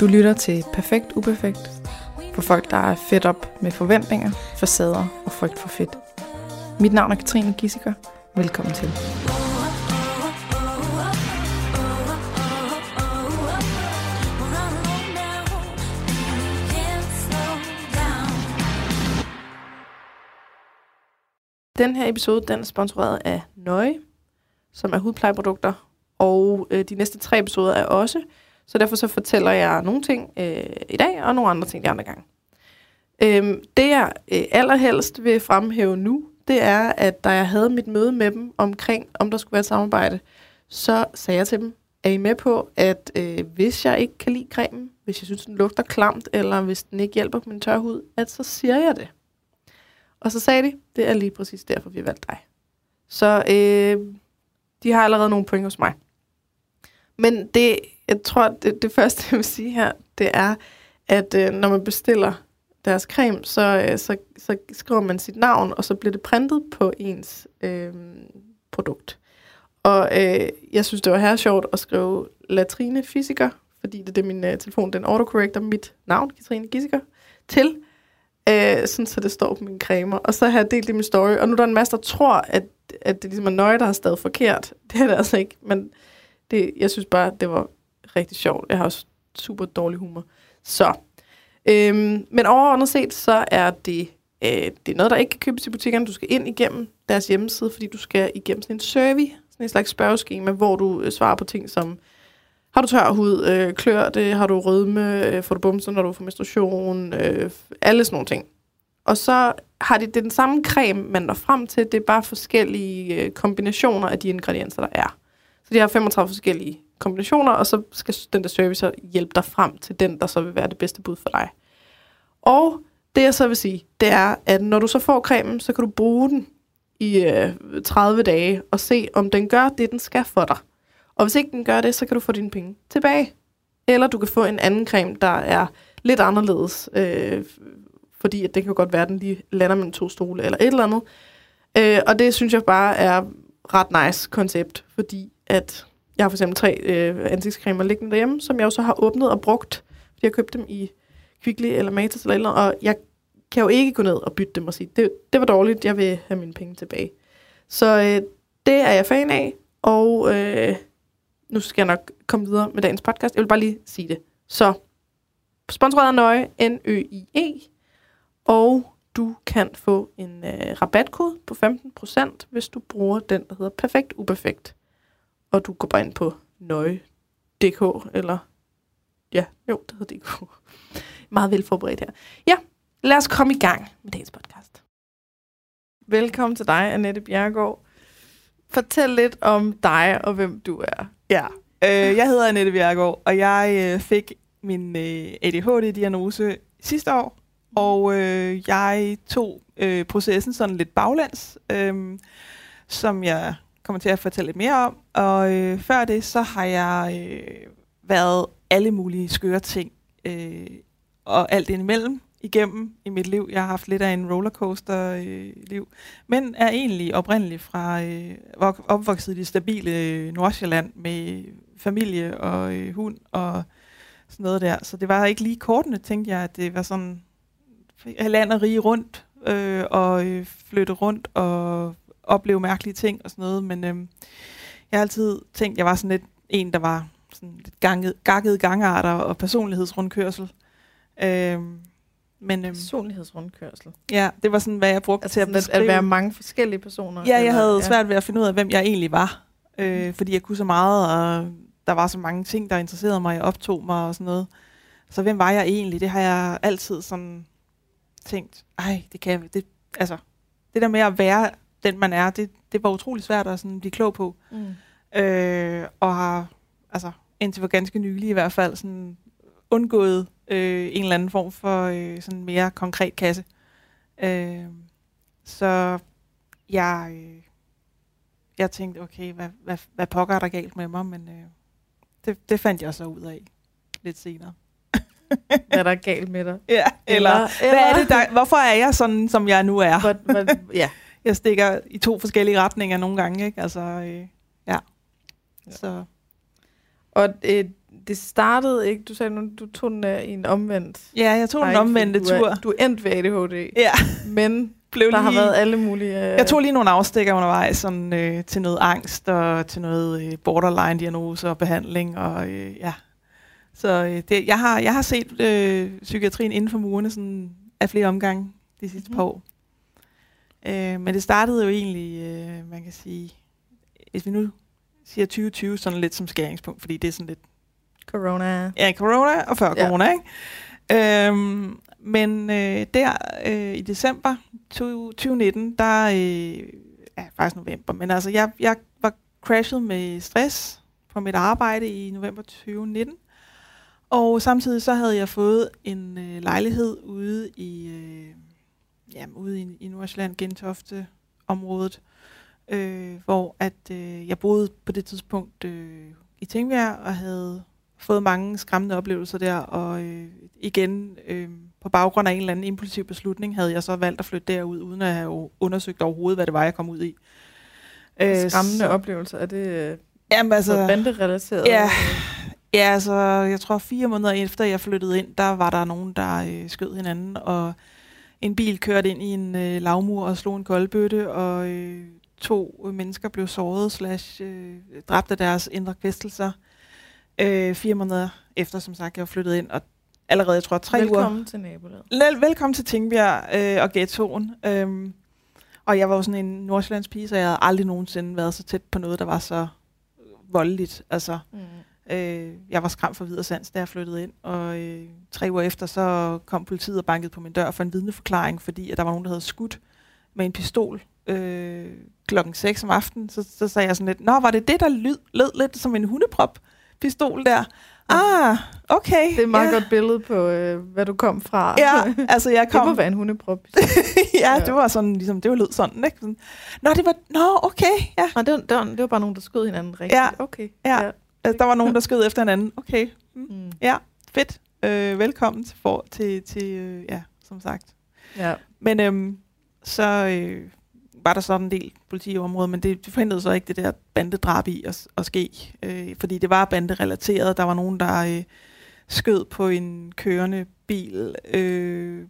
Du lytter til Perfekt Uperfekt for folk, der er fedt op med forventninger, facader og frygt for fedt. Mit navn er Katrine Gissiker. Velkommen til. Den her episode den er sponsoreret af Nøje, som er hudplejeprodukter, og øh, de næste tre episoder er også. Så derfor så fortæller jeg nogle ting øh, i dag, og nogle andre ting de andre gange. Øhm, det jeg øh, allerhelst vil fremhæve nu, det er, at da jeg havde mit møde med dem omkring, om der skulle være et samarbejde, så sagde jeg til dem, er I med på, at øh, hvis jeg ikke kan lide cremen, hvis jeg synes, den lugter klamt, eller hvis den ikke hjælper på min tør hud, at så siger jeg det. Og så sagde de, det er lige præcis derfor, vi har valgt dig. Så øh, de har allerede nogle point hos mig. Men det, jeg tror, det, det første, jeg vil sige her, det er, at øh, når man bestiller deres creme, så, øh, så, så skriver man sit navn, og så bliver det printet på ens øh, produkt. Og øh, jeg synes, det var her sjovt at skrive latrine fysiker, fordi det er det, min øh, telefon, den autocorrecter mit navn, Katrine Gissiker, til, øh, sådan så det står på mine cremer. Og så har jeg delt det i min story, og nu er der en masse, der tror, at, at det ligesom er nøje, der har stadig forkert. Det er det altså ikke, men det, jeg synes bare, det var rigtig sjovt. Jeg har også super dårlig humor. Så, øhm, men overordnet set, så er det, øh, det er noget, der ikke kan købes i butikkerne. Du skal ind igennem deres hjemmeside, fordi du skal igennem sådan en survey, sådan en slags spørgeskema, hvor du øh, svarer på ting som, har du tør hud, øh, klør det, har du rødme, øh, får du bumser, når du får menstruation, øh, alle sådan nogle ting. Og så har de det er den samme creme, man når frem til, det er bare forskellige øh, kombinationer af de ingredienser, der er. Så de har 35 forskellige kombinationer, og så skal den der service hjælpe dig frem til den, der så vil være det bedste bud for dig. Og det jeg så vil sige, det er, at når du så får cremen, så kan du bruge den i øh, 30 dage og se, om den gør det, den skal for dig. Og hvis ikke den gør det, så kan du få dine penge tilbage. Eller du kan få en anden creme, der er lidt anderledes, øh, fordi at det kan godt være, at den lige lander mellem to stole eller et eller andet. Øh, og det synes jeg bare er ret nice koncept, fordi at jeg har for eksempel tre øh, ansigtscremer liggende derhjemme, som jeg også har åbnet og brugt, fordi jeg købte dem i Kvickly eller Matas eller eller og jeg kan jo ikke gå ned og bytte dem og sige, det, det var dårligt, jeg vil have mine penge tilbage. Så øh, det er jeg fan af, og øh, nu skal jeg nok komme videre med dagens podcast. Jeg vil bare lige sige det. Så, sponsoreret Nøje, N-Ø-I-E, og du kan få en øh, rabatkode på 15%, hvis du bruger den, der hedder Perfekt Uperfekt og du går bare ind på nøje.dk, eller ja, jo, det hedder DK. Meget velforberedt her. Ja, lad os komme i gang med dagens podcast. Velkommen til dig, Annette Bjergård. Fortæl lidt om dig og hvem du er. Ja, øh, jeg hedder Annette Bjergård, og jeg øh, fik min øh, ADHD-diagnose sidste år, og øh, jeg tog øh, processen sådan lidt baglæns, øh, som jeg kommer til at fortælle lidt mere om. Og øh, før det, så har jeg øh, været alle mulige skøre ting, øh, og alt indimellem igennem i mit liv. Jeg har haft lidt af en rollercoaster-liv, øh, men er egentlig oprindeligt fra øh, opvokset i det stabile øh, Nordsjælland med familie og øh, hund og sådan noget der. Så det var ikke lige kortene, tænkte jeg, at det var sådan land og rige rundt øh, og øh, flytte rundt og opleve mærkelige ting og sådan noget, men øhm, jeg har altid tænkt, at jeg var sådan lidt en, der var sådan lidt ganget, gakket gangarter og personlighedsrundkørsel. Øhm, men, øhm, personlighedsrundkørsel? Ja, det var sådan, hvad jeg brugte altså, til at beskrive. At være mange forskellige personer? Ja, jeg eller, havde ja. svært ved at finde ud af, hvem jeg egentlig var. Øh, mm. Fordi jeg kunne så meget, og der var så mange ting, der interesserede mig, jeg optog mig og sådan noget. Så hvem var jeg egentlig? Det har jeg altid sådan tænkt, ej, det kan jeg, det, altså, det der med at være den man er, det, det var utrolig svært at sådan blive klog på. Mm. Øh, og har, altså, indtil for ganske nylig i hvert fald, sådan undgået øh, en eller anden form for øh, sådan mere konkret kasse. Øh, så jeg, øh, jeg tænkte, okay, hvad, hvad, hvad pokker er der galt med mig? Men øh, det, det fandt jeg så ud af lidt senere. hvad er der galt med dig? Ja, eller, eller, eller hvad er det der, hvorfor er jeg sådan, som jeg nu er? But, but, ja jeg stikker i to forskellige retninger nogle gange, ikke? Altså, øh, ja. ja. Så. Og øh, det startede ikke, du sagde nu, du tog den uh, i en omvendt Ja, jeg tog den omvendte du er, tur. Du er endt ved ADHD, Ja, men blev der har lige... været alle mulige... Uh, Jeg tog lige nogle afstikker undervejs sådan, øh, til noget angst og til noget øh, borderline-diagnose og behandling. Og, øh, ja. Så øh, det, jeg, har, jeg har set øh, psykiatrien inden for murene sådan, af flere omgange de sidste mm. par år. Øh, men det startede jo egentlig, øh, man kan sige, hvis vi nu siger 2020 sådan lidt som skæringspunkt, fordi det er sådan lidt Corona. Ja, corona og før Ja. corona, ikke? Øhm, men øh, der øh, i december 20, 2019, der, øh, ja, faktisk november, men altså jeg, jeg var crashet med stress på mit arbejde i november 2019. Og samtidig så havde jeg fået en øh, lejlighed ude i, øh, jamen, ude i, i Nordsjælland, Gentofte området, øh, hvor at øh, jeg boede på det tidspunkt øh, i Tingbjerg og havde fået mange skræmmende oplevelser der, og øh, igen øh, på baggrund af en eller anden impulsiv beslutning, havde jeg så valgt at flytte derud, uden at have undersøgt overhovedet, hvad det var, jeg kom ud i. Øh, Skræmmende så- oplevelser. Er det øh, Jamen altså, altså, banderelateret? ja. ja, altså, jeg tror fire måneder efter jeg flyttede ind, der var der nogen, der øh, skød hinanden, og en bil kørte ind i en øh, lavmur og slog en koldbøtte, og øh, to øh, mennesker blev såret slash øh, dræbt af deres indre kvæstelser. Øh, fire måneder efter, som sagt, jeg var flyttet ind, og allerede, jeg tror, tre uger... Velkommen til nabolaget. Vel- Velkommen til Tingbjerg øh, og ghettoen. Øhm, og jeg var jo sådan en nordsjællands pige, så jeg havde aldrig nogensinde været så tæt på noget, der var så voldeligt. Altså, Mm. Øh, jeg var skræmt for videre sans, da jeg flyttede ind. Og øh, tre uger efter, så kom politiet og bankede på min dør for en vidneforklaring, fordi at der var nogen, der havde skudt med en pistol øh, klokken 6 om aftenen. Så, så sagde jeg sådan lidt, Nå, var det det, der lyd, lød lidt som en hundeprop? Pistol der. Ah, okay. Det er et meget ja. godt billede på, øh, hvad du kom fra. Ja, altså jeg det kom... må være en hundeprop. ja, Ja. det var sådan, ligesom, det var lød sådan, ikke? Sådan, Nå, det var, nå, okay, ja. Nå, det, var, det, var, det var bare nogen, der skød hinanden rigtigt. Ja. Okay. Ja. Altså, der var nogen, der skød efter hinanden. Okay, mm. Mm. ja, fedt. Øh, velkommen til, for, til, til øh, ja, som sagt. ja. Men øhm, så øh, var der sådan en del politi i området, men det, det forhindrede så ikke det der bandedrab i at, at ske. Øh, fordi det var banderelateret. Der var nogen, der øh, skød på en kørende bil. Øh,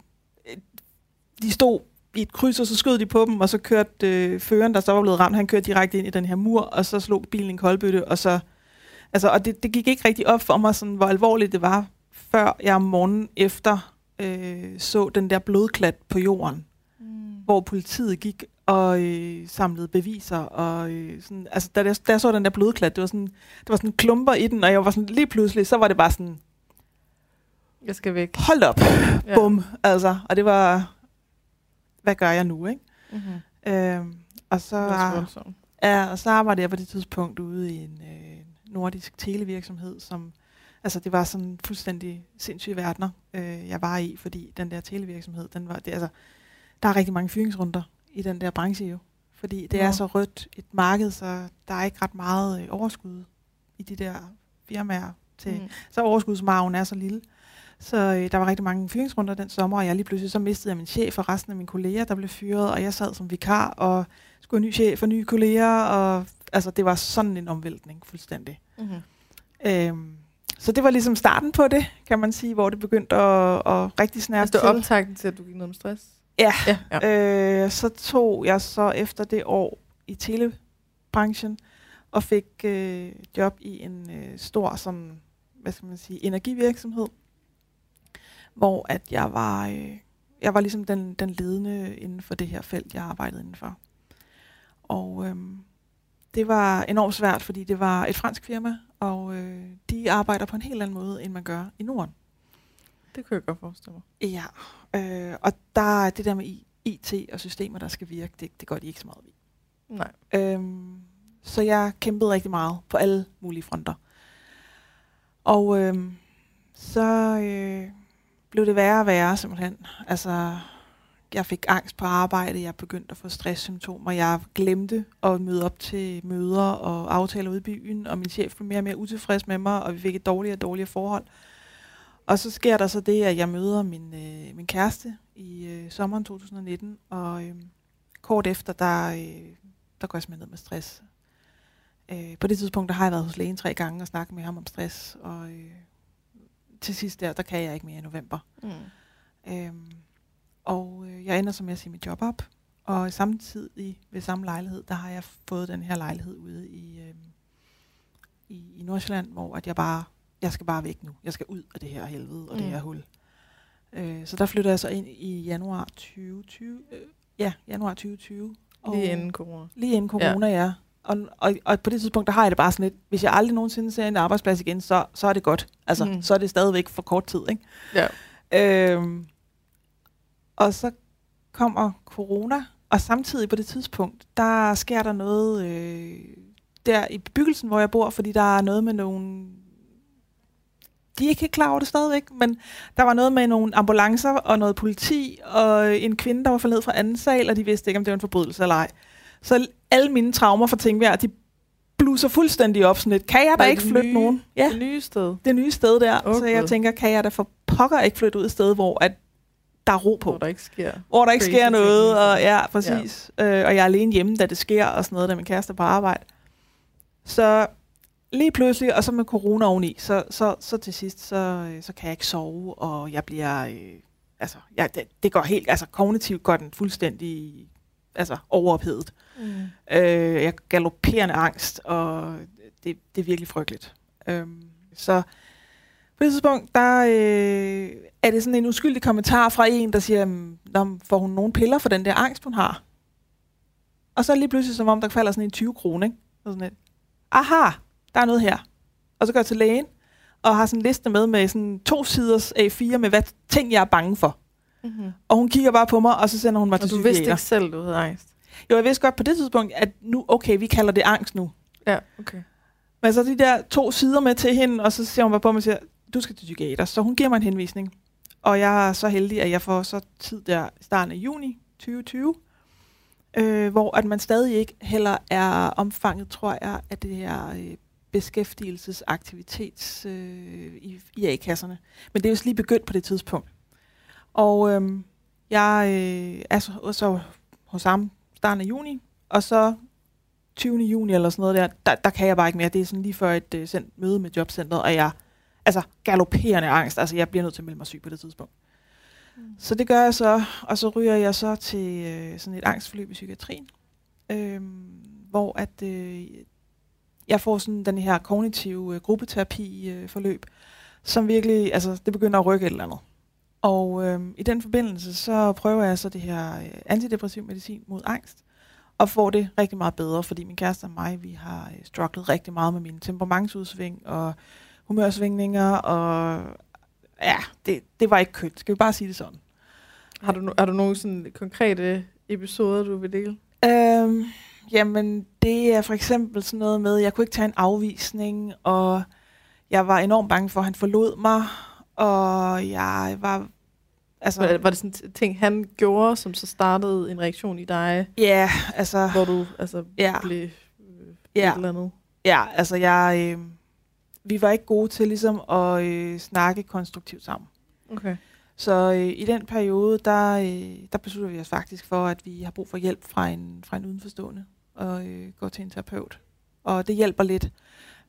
de stod i et kryds, og så skød de på dem, og så kørte øh, føreren, der så var blevet ramt, han kørte direkte ind i den her mur, og så slog bilen en koldbøtte, og så... Altså, og det, det gik ikke rigtig op for mig, sådan, hvor alvorligt det var, før jeg om morgenen efter øh, så den der blodklat på jorden Mm. hvor politiet gik og øh, samlede beviser. Og, øh, sådan, altså, da, jeg, da jeg så den der blodklat, det var sådan, det var sådan klumper i den, og jeg var sådan, lige pludselig, så var det bare sådan, Jeg skal væk. hold op, Ja. bum. Altså, og det var, hvad gør jeg nu, ikke? Mm-hmm. Øh, og, så, Det var ja, og så arbejdede jeg på det tidspunkt ude i en øh, nordisk televirksomhed, som, altså det var sådan fuldstændig sindssyge verdener, øh, jeg var i, fordi den der televirksomhed, den var, det, altså, der er rigtig mange fyringsrunder i den der branche jo. Fordi det Nå. er så rødt et marked, så der er ikke ret meget øh, overskud i de der firmaer. Til, mm. Så overskudsmarven er så lille. Så øh, der var rigtig mange fyringsrunder den sommer, og jeg lige pludselig så mistede jeg min chef og resten af mine kolleger, der blev fyret, og jeg sad som vikar og skulle ny chef og nye kolleger, og altså det var sådan en omvæltning fuldstændig. Mm-hmm. Øhm, så det var ligesom starten på det, kan man sige, hvor det begyndte at, at rigtig snærpe Altså, til. var optakten til, at du gik ned med stress? Ja, Ja. ja. Øh, så tog jeg så efter det år i telebranchen og fik øh, job i en øh, stor sådan, hvad skal man sige, energivirksomhed, hvor at jeg var, øh, jeg var ligesom den, den ledende inden for det her felt, jeg arbejdede indenfor. Og øh, det var enormt svært, fordi det var et fransk firma, og øh, de arbejder på en helt anden måde, end man gør i Norden. Det kunne jeg godt forestille mig. Ja, øh, og der er det der med IT og systemer, der skal virke, det, det går de ikke så meget i. Nej. Øhm, så jeg kæmpede rigtig meget på alle mulige fronter. Og øhm, så øh, blev det værre og værre simpelthen. Altså, jeg fik angst på arbejde, jeg begyndte at få stresssymptomer, jeg glemte at møde op til møder og aftaler ude i byen, og min chef blev mere og mere utilfreds med mig, og vi fik et dårligere og dårligere forhold. Og så sker der så det, at jeg møder min, øh, min kæreste i øh, sommeren 2019, og øh, kort efter, der, øh, der går jeg simpelthen ned med stress. øh, på det tidspunkt, der har jeg været hos lægen tre gange og snakket med ham om stress, og øh, til sidst der, der kan jeg ikke mere i november. Mm. Øhm, og øh, jeg ender som med at sige mit job op, og samtidig ved samme lejlighed, der har jeg fået den her lejlighed ude i, øh, i, i Nordsjælland, hvor at jeg bare, jeg skal bare væk nu. Jeg skal ud af det her helvede og mm. det her hul. Øh, så der flytter jeg så ind i januar 2020. Øh, ja, januar 2020. Lige inden corona. Lige inden corona, ja. ja. Og, og, og på det tidspunkt, der har jeg det bare sådan lidt, hvis jeg aldrig nogensinde ser en arbejdsplads igen, så, så er det godt. Altså, mm. så er det stadigvæk for kort tid, ikke? Ja. Øhm, og så kommer corona, og samtidig på det tidspunkt, der sker der noget øh, der i bebyggelsen, hvor jeg bor, fordi der er noget med nogle... De er ikke helt klar over det stadigvæk, men der var noget med nogle ambulancer og noget politi, og en kvinde, der var faldet fra anden sal, og de vidste ikke, om det var en forbrydelse eller ej. Så alle mine traumer fra Tingvær, de bluser fuldstændig op sådan lidt. Kan jeg da ikke flytte nye- nogen? Ja Det nye sted. det nye sted der. Åh, så jeg tænker, kan jeg da for pokker ikke flytte ud et sted, hvor at der er ro på. Hvor der ikke sker. Hvor der ikke sker noget, og ja, præcis. Ja. Øh, og jeg er alene hjemme, da det sker, og sådan noget, da min kæreste er på arbejde. Så lige pludselig, og så med corona oveni, så, så, så til sidst, så, øh, så kan jeg ikke sove, og jeg bliver, øh, altså, jeg, det, det går helt, altså kognitivt går den fuldstændig, altså overophedet. Mm. Øh, jeg galopperende angst, og det, det er virkelig frygteligt. Øhm, så på det tidspunkt, der øh, er det sådan en uskyldig kommentar fra en, der siger, "Jamen, "Nå, får hun nogle piller for den der angst, hun har? Og så er lige pludselig som om, der falder sådan en 20 kroner, ikke? Og sådan et, aha, der er noget her. Og så går jeg til lægen, og har sådan en liste med, med sådan to siders A4 med, hvad ting jeg er bange for. Mm-hmm. Og hun kigger bare på mig, og så sender hun mig Og til du vidste psykiater. ikke selv, du havde angst? Jo, jeg vidste godt på det tidspunkt, at nu, okay, vi kalder det angst nu. Ja, okay. Men så de der to sider med til hende, og så ser hun bare på mig og siger, du skal til psykiater. Så hun giver mig en henvisning. Og jeg er så heldig, at jeg får så tid der i starten af juni 2020, øh, hvor at man stadig ikke heller er omfanget, tror jeg, af det her øh, beskæftigelsesaktivitets øh, i, i A-kasserne. Men det er jo lige begyndt på det tidspunkt. Og øh, jeg øh, er så, så hos ham starten af juni, og så 20. juni eller sådan noget der, der, der kan jeg bare ikke mere. Det er sådan lige før et øh, sendt møde med jobcentret, og jeg, altså galopperende angst, altså jeg bliver nødt til at melde mig syg på det tidspunkt. Mm. Så det gør jeg så, og så ryger jeg så til øh, sådan et angstforløb i psykiatrien, øh, hvor at øh, jeg får sådan den her kognitive øh, gruppeterapi øh, forløb, som virkelig, altså det begynder at rykke et eller andet. Og øh, i den forbindelse, så prøver jeg så det her øh, antidepressiv medicin mod angst, og får det rigtig meget bedre, fordi min kæreste og mig, vi har øh, strugglet rigtig meget med mine temperamentsudsving og humørsvingninger, og ja, det, det var ikke kønt. Skal vi bare sige det sådan? Har du, no- har du nogle sådan konkrete episoder, du vil dele? Øhm, jamen, det er for eksempel sådan noget med, jeg kunne ikke tage en afvisning, og jeg var enormt bange for, at han forlod mig, og jeg var... Altså, Var, var det sådan ting, han gjorde, som så startede en reaktion i dig, ja, altså... hvor du altså, Ja. blev øh, Ja. et eller andet? Ja, altså jeg... Øh, vi var ikke gode til ligesom at øh, snakke konstruktivt sammen. Okay. Så øh, i den periode, der, øh, der beslutter vi os faktisk for, at vi har brug for hjælp fra en, fra en udenforstående og øh, går til en terapeut. Og det hjælper lidt.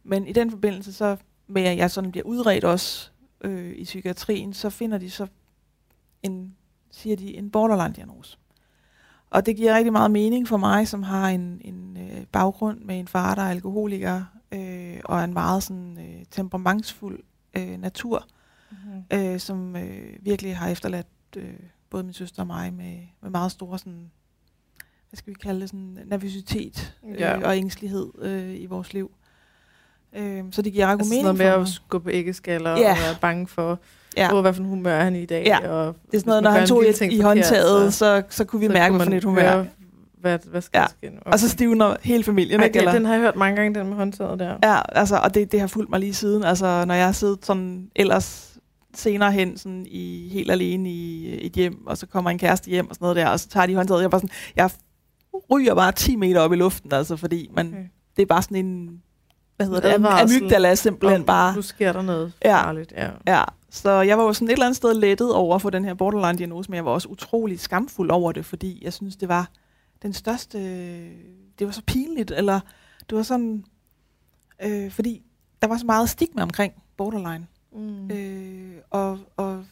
Men i den forbindelse, så med at jeg sådan bliver udredt også øh, i psykiatrien, så finder de så en, siger de, en borderline-diagnose. Og det giver rigtig meget mening for mig, som har en, en øh, baggrund med en far, der er alkoholiker, øh, og en meget sådan, øh, temperamentsfuld øh, natur Mm-hmm. øh, som øh, virkelig har efterladt øh, både min søster og mig med, med meget store sådan, hvad skal vi kalde det, sådan nervøsitet øh, Ja. og ængstelighed øh, i vores liv. Øh, så det giver Altså mening noget med at på æggeskaller Ja. og være bange for, Ja. ja. hvad for en humør er han i i dag. Ja. Og Det er sådan noget, når han tog et i håndtaget, så, så, så kunne vi mærke, hvad for et humør. Hvad, hvad skal Ja. der ske nu? Og så stivner hele familien, Ej, ikke? det, Eller? den har jeg hørt mange gange, den med håndtaget der. Ja, altså, og det, det har fulgt mig lige siden. Altså, når jeg har siddet sådan ellers senere hen sådan i, helt alene i et hjem, og så kommer en kæreste hjem og sådan noget der, og så tager de håndtaget. Jeg, er bare sådan, jeg ryger bare 10 meter op i luften, altså, fordi man, Okay. det er bare sådan en, hvad hedder det, advarsel amygdala simpelthen Om, bare. Nu sker der noget Ja. farligt. Ja. Ja, så jeg var jo sådan et eller andet sted lettet over at få den her borderline-diagnose, men jeg var også utrolig skamfuld over det, fordi jeg synes, det var den største, det var så pinligt, eller det var sådan, øh, fordi der var så meget stigma omkring borderline. Mm. Øh, og, og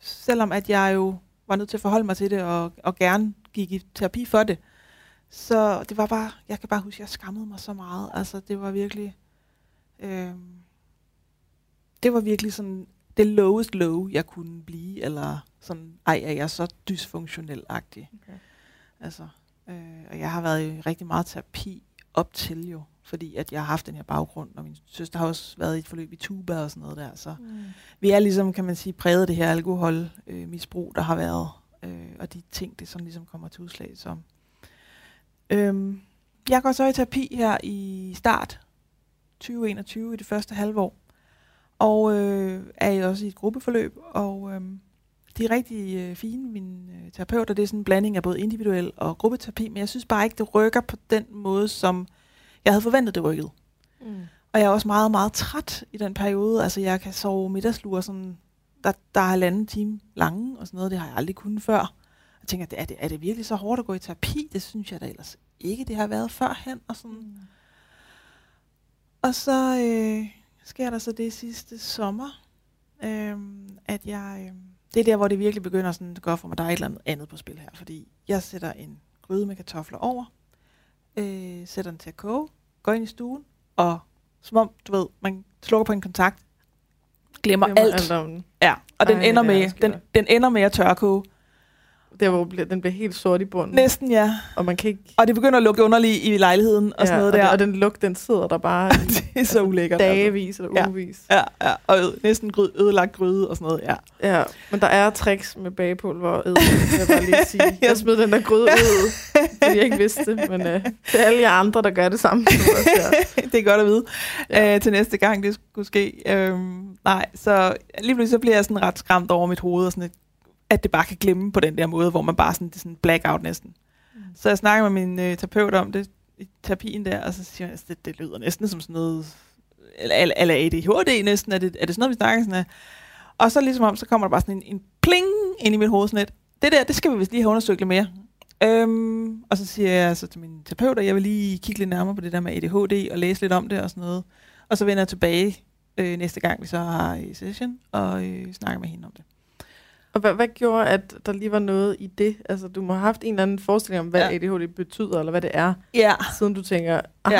selvom at jeg jo var nødt til at forholde mig til det, og, og gerne gik i terapi for det, så det var bare, jeg kan bare huske, at jeg skammede mig så meget. Altså, det var virkelig, øh, det var virkelig sådan, det lowest low, jeg kunne blive, eller sådan, ej, er jeg så dysfunktionel-agtig. Okay. Altså, øh, og jeg har været i rigtig meget terapi op til jo, fordi at jeg har haft den her baggrund, og min søster har også været i et forløb i tuba og sådan noget der, så Mm. vi er ligesom, kan man sige, præget det her alkoholmisbrug, øh, der har været, øh, og de ting, det sådan ligesom kommer til udslag som. Øhm, jeg går så i terapi her i start 2021, i det første halvår, og øh, er jo også i et gruppeforløb, og øh, de er rigtig øh, fine, mine øh, terapeuter. Det er sådan en blanding af både individuel og gruppeterapi, men jeg synes bare ikke, det rykker på den måde, som jeg havde forventet, det rykkede. Mm. Og jeg er også meget, meget træt i den periode. Altså, jeg kan sove middagslure sådan, der, der er halvanden time lange og sådan noget. Det har jeg aldrig kunnet før. Jeg tænker, er det, er det virkelig så hårdt at gå i terapi? Det synes jeg da ellers ikke, det har været førhen. Og, sådan. Mm. og så øh, sker der så det sidste sommer, øh, at jeg... Øh, det er der, hvor det virkelig begynder sådan, at gå op for mig, der er et eller andet andet på spil her. Fordi jeg sætter en gryde med kartofler over, øh, sætter den til at koge, går ind i stuen, og som om, du ved, man slukker på en kontakt, glemmer Glemmer alt. alt om den. Ja, og den, Ej, ender det er med, den, den ender med at tørkoge. Der, hvor bliver- den bliver helt sort i bunden. Næsten, ja. Og man kan ikke... Og det begynder at lugte underligt i lejligheden og sådan noget og, der. Den, og den lugt, den sidder der bare det er så ulækkert. altså. dagevis eller Ja. ugevis. Ja, ja, og øde, næsten gryd, ødelagt gryde og sådan noget, ja. Ja, men der er tricks med bagepulver og æd, vil jeg bare lige sige. Jeg smed den der gryde ud, fordi jeg ikke vidste det, men øh, det er alle jer andre, der gør det samme. her. det er godt at vide Ja. ja. øh, til næste gang, det skulle ske. Øhm, nej, så lige pludselig så bliver jeg sådan ret skræmt over mit hoved, og sådan, at, at det bare kan glemme på den der måde, hvor man bare sådan, det er sådan blackout næsten. Mm. Så jeg snakker med min øh, terapeut om det, i terapien der, og så siger jeg, altså, det, det lyder næsten som sådan noget, eller, eller, eller ADHD næsten, er det, er det sådan noget, vi snakker sådan af? Og så ligesom om, så kommer der bare sådan en, en pling ind i mit hoved, sådan et, det der, det skal vi vist lige have undersøgt lidt mere. Øhm, og så siger jeg så til min terapeut, at jeg vil lige kigge lidt nærmere på det der med ADHD og læse lidt om det og sådan noget. Og så vender jeg tilbage øh, næste gang, vi så har i session, og øh, snakker med hende om det. Og hvad, hvad gjorde, at der lige var noget i det? Altså, du må have haft en eller anden forestilling om, hvad Ja. ja. ADHD betyder, eller hvad det er, Ja. siden du tænker, aha,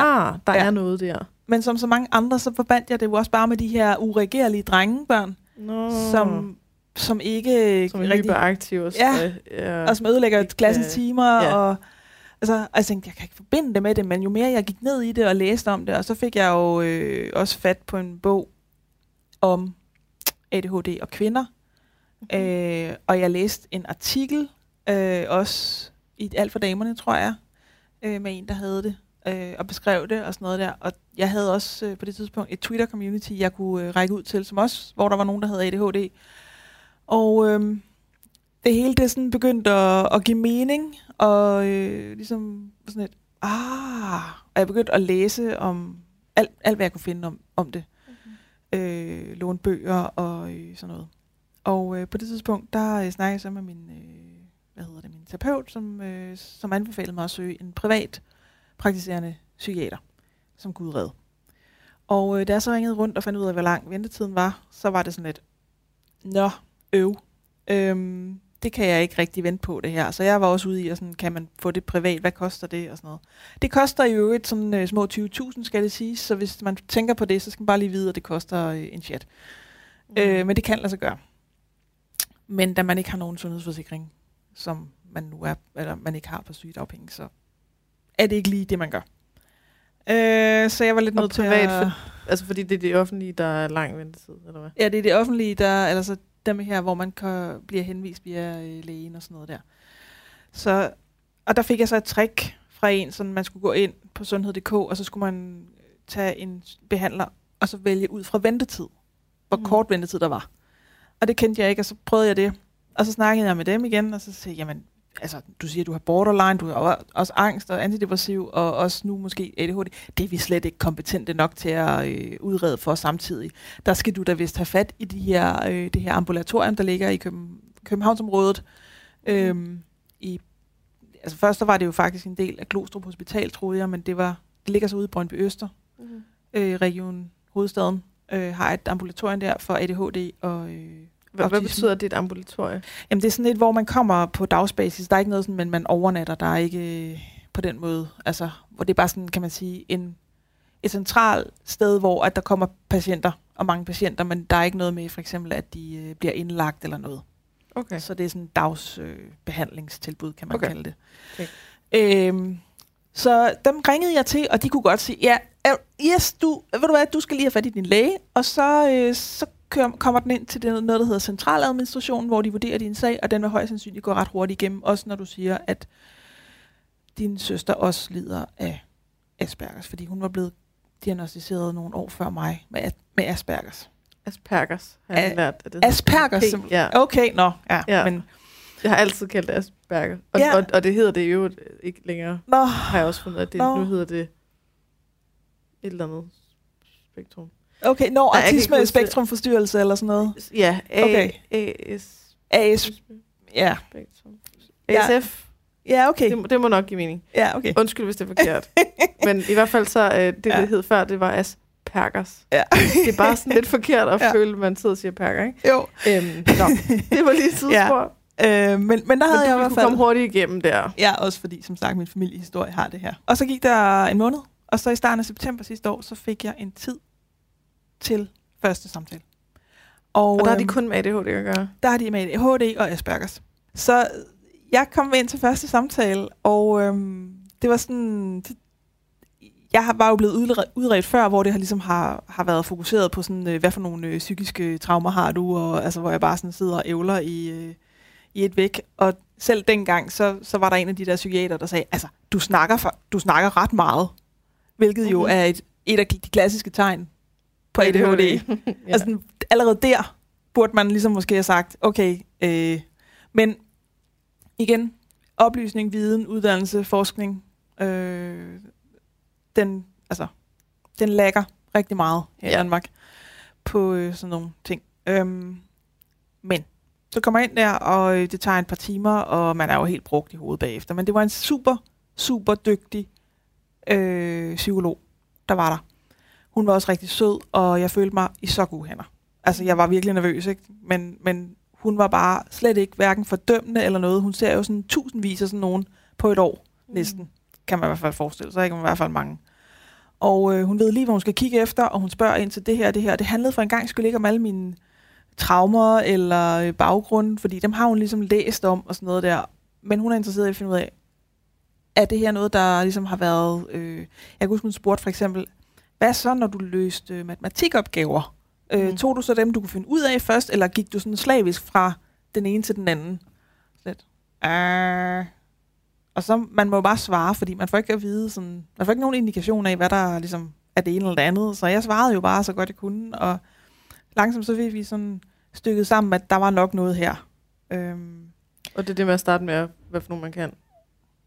der Ja. er noget der. Men som så mange andre, så forbandt jeg det jo også bare med de her uregerlige drengebørn, Nå, som, som ikke som er hyperaktive. Ja. ja. og som ødelægger klassens øh, timer. ja. Og, altså, og jeg tænkte, jeg kan ikke forbinde det med det, men jo mere jeg gik ned i det og læste om det, og så fik jeg jo øh, også fat på en bog om ADHD og kvinder. Mhm. Øh, og jeg læste en artikel, øh, også i Alt for Damerne, tror jeg, øh, med en, der havde det, øh, og beskrev det og sådan noget der. Og jeg havde også øh, på det tidspunkt et Twitter-community, jeg kunne øh, række ud til, som også, hvor der var nogen, der havde ADHD. Og øh, det hele det sådan begyndte at, at give mening, og øh, ligesom sådan et, ah, og jeg begyndte at læse om alt, alt hvad jeg kunne finde om, om det. Øh, låne bøger og øh, sådan noget. Og øh, på det tidspunkt, der øh, snakkede jeg så med min, øh, hvad hedder det, min terapeut, som, øh, som anbefalede mig at søge en privat praktiserende psykiater, som kunne udrede. Og øh, da jeg så ringede rundt og fandt ud af, hvor lang ventetiden var, så var det sådan lidt, nå, øv. Øhm, det kan jeg ikke rigtig vente på det her. Så jeg var også ude i, og sådan, kan man få det privat? Hvad koster det? Og sådan noget. Det koster jo et sådan øh, små 20.000, skal det sige. Så hvis man tænker på det, så skal man bare lige vide, at det koster øh, en chat. Mm. Øh, men det kan lade sig gøre. Men da man ikke har nogen sundhedsforsikring, som man nu er, eller man ikke har på sygedagpenge, så er det ikke lige det, man gør. Øh, så jeg var lidt Og nødt til at... for, altså fordi det er det offentlige, der er lang ventetid, eller hvad? Ja, det er det offentlige, der, altså dem her, hvor man kan, bliver henvist via øh, lægen og sådan noget der. Så, og der fik jeg så et trick fra en, sådan man skulle gå ind på sundhed.dk, og så skulle man tage en behandler, og så vælge ud fra ventetid, hvor mm. kort ventetid der var. Og det kendte jeg ikke, og så prøvede jeg det. Og så snakkede jeg med dem igen, og så sagde jeg, jamen, altså, du siger, du har borderline, du har også angst og antidepressiv, og også nu måske ADHD. Det er vi slet ikke kompetente nok til at øh, udrede for samtidig. Der skal du da vist have fat i de her, øh, det her ambulatorium, der ligger i Køben, Københavnsområdet. Øhm, i, altså først så var det jo faktisk en del af Glostrup Hospital, troede jeg, men det, var, det ligger så ude i Brøndby Øster. Mm. øh, Region Hovedstaden, øh, har et ambulatorium der for ADHD og øh, Hvad, hvad betyder det, et ambulatorie? Jamen, det er sådan et, hvor man kommer på dagsbasis. Der er ikke noget sådan, men man overnatter. Der er ikke øh, på den måde. Altså, hvor det er bare sådan, kan man sige, en, et centralt sted, hvor at der kommer patienter, og mange patienter, men der er ikke noget med, for eksempel, at de øh, bliver indlagt eller noget. Okay. Så det er sådan et dagsbehandlingstilbud, øh, kan man Okay. kalde det. Okay. Øhm, så dem ringede jeg til, og de kunne godt sige, ja, øh, yes, du, ved du hvad, du skal lige have fat i din læge, og så, øh, så kommer den ind til det, noget, der hedder centraladministrationen, hvor de vurderer din sag, og den vil højst sandsynligt gå ret hurtigt igennem, også når du siger, at din søster også lider af Aspergers, fordi hun var blevet diagnostiseret nogle år før mig med, med Aspergers. Aspergers har jeg A- lært. At det Aspergers, simpelthen. Ja, Okay, nå, ja, Ja. ja. men jeg har altid kaldt det Asperger. Og, Ja. og, og det hedder det jo ikke længere. nå, Har jeg også fundet, at det, Nå. nu hedder det et eller andet spektrum. Okay, nå, Nej, jeg kan ikke autisme det. spektrumforstyrrelse eller sådan noget. Ja, A, Okay. AS AS, ja, spektrum. Ja. ASF. ja, okay, Det, må- det må nok give mening. ja, okay. Undskyld, hvis det er forkert. Men i hvert fald så, øh, det, Ja. det hed før, det var Aspergers. Ja. Det er bare sådan lidt forkert at Ja. ja. føle, at man sidder og siger perker, ikke? Jo, Øhm, nå, det var lige et sidespor. øh, men, men der havde Men jeg i hvert kunne fald... komme hurtigt igennem der. Ja, også fordi, som sagt, min familiehistorie har det her. Og så gik der en måned, og så i starten af september sidste år, så fik jeg en tid til første samtale. Og, Og der er de øhm, kun med ADHD at gøre. der har de med ADHD og Aspergers. Så jeg kom ind til første samtale, og øhm, det var sådan... Det, jeg har- var jo blevet udre- udredt før, hvor det har ligesom har, har været fokuseret på sådan, øh, hvad for nogle øh, psykiske traumer har du, og altså, hvor jeg bare sådan sidder og ævler i, øh, i et væk. Og selv dengang, så, så var der en af de der psykiater, der sagde, altså, du snakker, for, du snakker ret meget, hvilket jo Mhm. er et, et af de klassiske tegn på ADHD. ja. Ja. Altså, allerede der burde man ligesom måske have sagt, okay, øh, men igen, oplysning, viden, uddannelse, forskning, øh, den, altså, den lægger rigtig meget her i Ja. Danmark på øh, sådan nogle ting. Øhm, men så kommer jeg ind der, og øh, det tager et par timer, og man er jo helt brugt i hovedet bagefter. Men det var en super, super dygtig øh, psykolog, der var der. Hun var også rigtig sød, og jeg følte mig i så gode hænder. Altså, jeg var virkelig nervøs, ikke? Men, men hun var bare slet ikke hverken fordømmende eller noget. Hun ser jo sådan tusindvis af sådan nogen på et år, næsten. Kan man i hvert fald forestille sig, ikke? Men i hvert fald mange. Og øh, hun ved lige, hvad hun skal kigge efter, og hun spørger ind til det her det her. Det handlede for en gang skulle ikke om alle mine traumer eller øh, baggrund, fordi dem har hun ligesom læst om og sådan noget der. Men hun er interesseret i at finde ud af, er det her noget, der ligesom har været... Øh, jeg kan huske, hun spurgte for eksempel, hvad så, når du løste øh, matematikopgaver? Øh, Mm. tog du så dem, du kunne finde ud af først, eller gik du sådan slavisk fra den ene til den anden? Lidt. Øh. Og så, man må jo bare svare, fordi man får ikke at vide sådan, man får ikke nogen indikation af, hvad der ligesom er det ene eller det andet. Så jeg svarede jo bare så godt jeg kunne, og langsomt så fik vi sådan stykket sammen, at der var nok noget her. Øhm, Og det er det med at starte med, hvad for nogen man kan.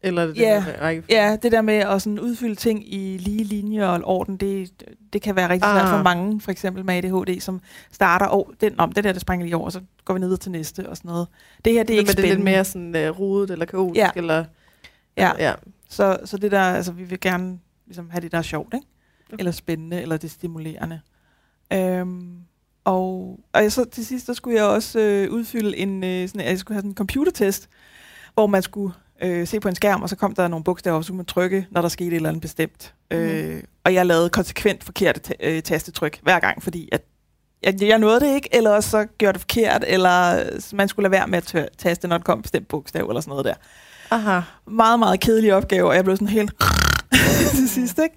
Eller er det Ja, det med rækkefølge? Ja, det der med at sådan udfylde ting i lige linjer og orden, det, det kan være rigtig svært Ah. for mange, for eksempel med ADHD, som starter, og den, om det der, det springer lige over, så går vi videre til næste og sådan noget. Det her, det er ikke men det er lidt spændende. mere sådan uh, rodet eller kaotisk, Ja. eller... Ja. ja. Så, så det der, altså vi vil gerne ligesom have det, der er sjovt, ikke? Okay. Eller spændende, eller det stimulerende. Øhm, og, og så til sidst, der skulle jeg også øh, udfylde en, øh, sådan, jeg skulle have sådan en computertest, hvor man skulle øh, se på en skærm, og så kom der nogle bogstaver, kunne man trykke, når der skete et eller andet bestemt. Mm. Øh, og jeg lavede konsekvent forkerte ta- øh, tastetryk hver gang, fordi at jeg, jeg nåede det ikke, eller så gjorde det forkert, eller man skulle lade være med at tør- taste, når der kom et bestemt bogstav, eller sådan noget der Aha. meget, meget kedelig opgave, og jeg blev sådan helt til sidst, ikke?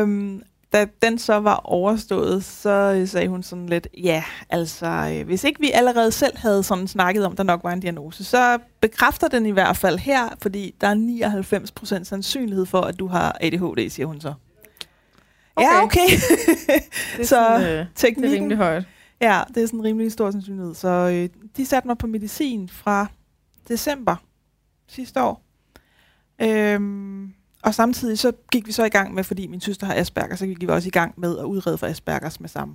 Øhm, da den så var overstået, så øh, sagde hun sådan lidt, ja, altså, øh, hvis ikke vi allerede selv havde sådan snakket om, der nok var en diagnose, så bekræfter den i hvert fald her, fordi der er 99% sandsynlighed for, at du har ADHD, siger hun så. Okay. Ja, okay. Så sådan, øh, det er Teknikken, rimelig højt. Ja, det er sådan en rimelig stor sandsynlighed. Så øh, de satte mig på medicin fra december sidste år. Øhm, og samtidig så gik vi så i gang med, fordi min søster har Asperger, så gik vi også i gang med at udrede for Aspergers med samme,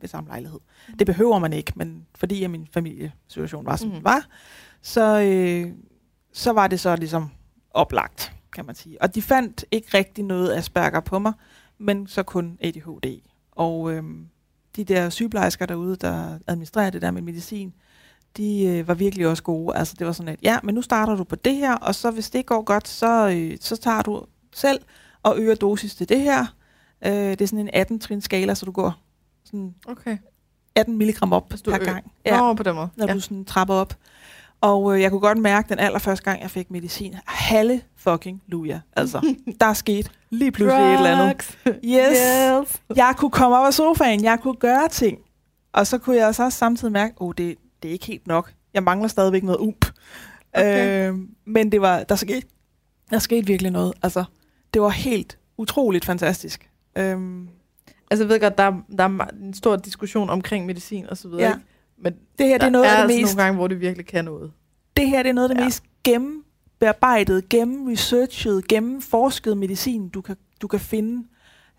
ved samme lejlighed. Det behøver man ikke, men fordi at min familiesituation var, som mm. den var, så, øh, så var det så ligesom oplagt, kan man sige. Og de fandt ikke rigtig noget Asperger på mig, men så kun ADHD. Og øhm, de der sygeplejersker derude, der administrerer det der med medicin, de øh, var virkelig også gode. Altså det var sådan, at ja, men nu starter du på det her, og så hvis det går godt, så, øh, så tager du selv og øger dosis til det her. Øh, det er sådan en 18-trin skala, så du går sådan Okay. 18 milligram op Hvis du per ø- gang. Ja. Nå, på den måde. når Ja. du sådan trapper op. Og øh, jeg kunne godt mærke den allerførste gang, jeg fik medicin. Halle fucking luja. Altså, der er sket lige pludselig et eller andet. Drugs. Yes. yes. Jeg kunne komme op af sofaen, jeg kunne gøre ting. Og så kunne jeg så også samtidig mærke, åh, oh, det, det er ikke helt nok. Jeg mangler stadigvæk noget ump. Okay. Øh, men det var, der skete, der skete virkelig noget. Altså, det var helt utroligt fantastisk. Øhm, Altså, jeg ved godt, der er, der er en stor diskussion omkring medicin og så videre, Ja. ikke? Men det her det er noget er af det altså mest nogle gange, hvor det virkelig kan noget. det her det er noget af det Ja. mest gennembearbejdet, gennemresearchet, gennemforskede medicin, du kan, du kan finde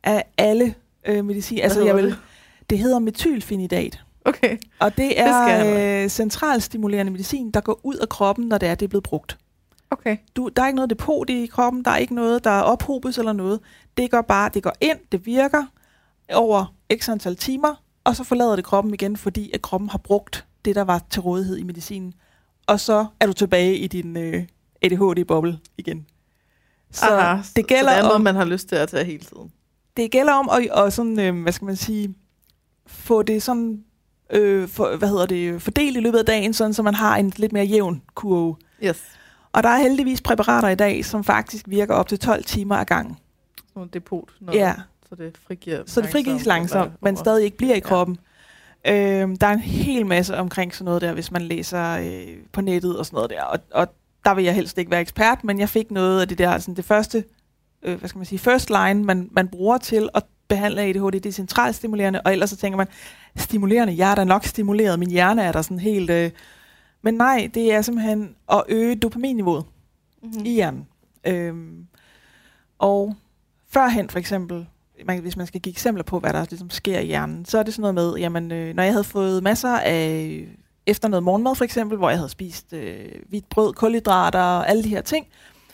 af alle øh, medicin. Altså, jeg vil, det hedder metylfenidat. Okay. Og det er have øh, centralstimulerende medicin, der går ud af kroppen, når det er, det er blevet brugt. Okay. Du, der er ikke noget depot i kroppen, der er ikke noget, der ophobes eller noget. Det går bare, det går ind, det virker over x antal timer, og så forlader det kroppen igen, fordi at kroppen har brugt det, der var til rådighed i medicinen. Og så er du tilbage i din øh, ADHD-boble igen. Så Aha, det gælder så det er noget, om, man har lyst til at tage hele tiden. det gælder om at, at sådan, øh, hvad skal man sige, få det sådan, øh, for, hvad hedder det, fordelt i løbet af dagen, sådan, så man har en lidt mere jævn kurve. Yes. Og der er heldigvis præparater i dag, som faktisk virker op til 12 timer ad gangen. Sådan noget depot. Noget, Ja, Så det frigiver så det frigives langsomt, men stadig ikke bliver i Ja. kroppen. Øhm, der er en hel masse omkring sådan noget der, hvis man læser øh, på nettet og sådan noget der. Og, og der vil jeg helst ikke være ekspert, men jeg fik noget af det der, sådan det første, øh, hvad skal man sige, first line, man, man bruger til at behandle ADHD, det er centralstimulerende, og ellers så tænker man, stimulerende, jeg er da nok stimuleret, min hjerne er der sådan helt... Øh, men nej, det er simpelthen at øge dopaminniveauet Mm-hmm. i hjernen. Øhm, og førhen for eksempel, man, hvis man skal give eksempler på, hvad der ligesom sker i hjernen, så er det sådan noget med, jamen, øh, når jeg havde fået masser af, efter noget morgenmad for eksempel, hvor jeg havde spist øh, hvidt brød, kulhydrater og alle de her ting,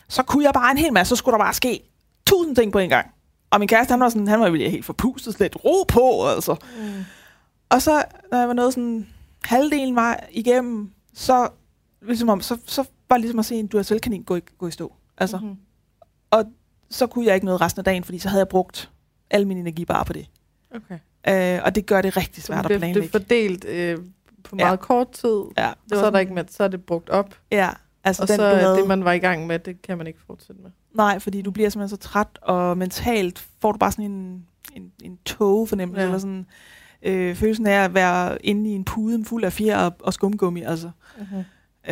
så kunne jeg bare en hel masse, så skulle der bare ske tusind ting på en gang. Og min kæreste, han var sådan, han var helt forpustet, sådan lidt ro på, altså. Mm. Og så, når jeg var nået sådan halvdelen var igennem, så, ligesom om, så, så var det ligesom at se en Duracell-kanin gå i, gå i stå. Altså, Mm-hmm. så kunne jeg ikke noget resten af dagen, fordi så havde jeg brugt al min energi bare på det. Okay. Øh, og det gør det rigtig svært at det, det er planlægge. fordelt øh, på Ja. meget kort tid. ja, det Så er der ikke med, så er det brugt op. Ja, altså og den, så er havde, det, man var i gang med, det kan man ikke fortsætte med. Nej, fordi du bliver simpelthen så træt, og mentalt får du bare sådan en, en, en tågefornemmelse, Ja. eller sådan øh, følelsen af at være inde i en pude fuld af fjer og, og skumgummi, altså. Mm-hmm.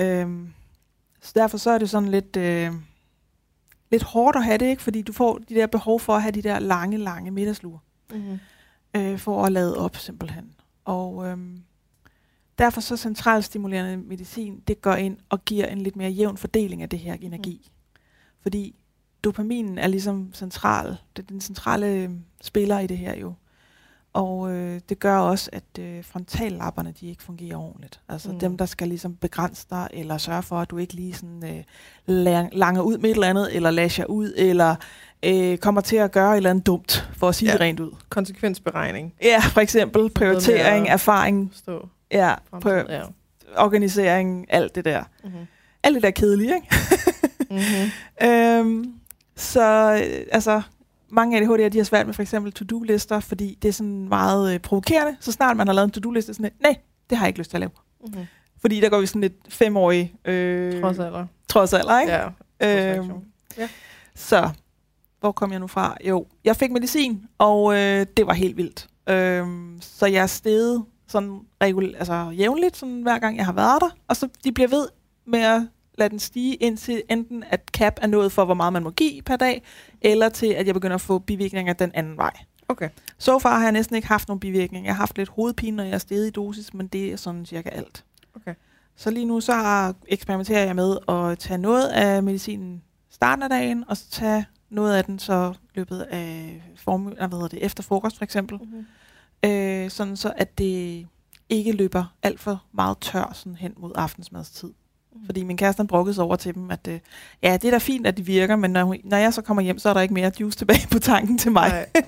Øhm, så derfor så er det sådan lidt, øh, lidt hårdt at have det, ikke? Fordi du får de der behov for at have de der lange, lange middagslure. Mm-hmm. øh, for at lade op simpelthen. Og øhm, derfor så centralstimulerende medicin, det går ind og giver en lidt mere jævn fordeling af det her energi. Mm. Fordi dopaminen er ligesom central, det er den centrale øh, spiller i det her jo. Og øh, det gør også, at øh, frontallapperne, de ikke fungerer ordentligt. Altså Mm. dem, der skal ligesom begrænse dig, eller sørge for, at du ikke lige sådan øh, lang- langer ud med et eller andet, eller lasher ud, eller øh, kommer til at gøre et eller andet dumt, for at sige Ja. det rent ud. Konsekvensberegning. Ja, for eksempel prioritering, erfaring, Stå ja, på Ja. organisering, alt det der. Mm-hmm. Alt det der kedelige, ikke? Mm-hmm. øhm, så øh, altså, mange ADHD'er, de har svært med for eksempel to-do-lister, fordi det er sådan meget øh, provokerende. Så snart man har lavet en to-do-liste, sådan lidt, nej, det har jeg ikke lyst til at lave. Mm-hmm. Fordi der går vi sådan lidt femårige øh, Trods alder. trods alder, ikke? Ja. Reaktion. Ja. Så, hvor kom jeg nu fra? Jo, jeg fik medicin, og øh, det var helt vildt. Øhm, så jeg er steget sådan regul- altså jævnligt, sådan hver gang jeg har været der, og så de bliver ved med at lade den stige indtil enten at cap er nået for, hvor meget man må give per dag, eller til at jeg begynder at få bivirkninger den anden vej. Okay. Så far har jeg næsten ikke haft nogen bivirkninger. Jeg har haft lidt hovedpine, når jeg er steget i dosis, men det er sådan cirka alt. Okay. Så lige nu så eksperimenterer jeg med at tage noget af medicinen starten af dagen, og så tage noget af den så løbet af form, hvad hedder det, efter frokost for eksempel. Mm-hmm. Øh, sådan så at det ikke løber alt for meget tør sådan hen mod aftensmadstid. Fordi min kæreste han brokkede sig over til dem, at øh, ja, det er da fint, at de virker, men når, hun, når jeg så kommer hjem, så er der ikke mere juice tilbage på tanken til mig. Nej.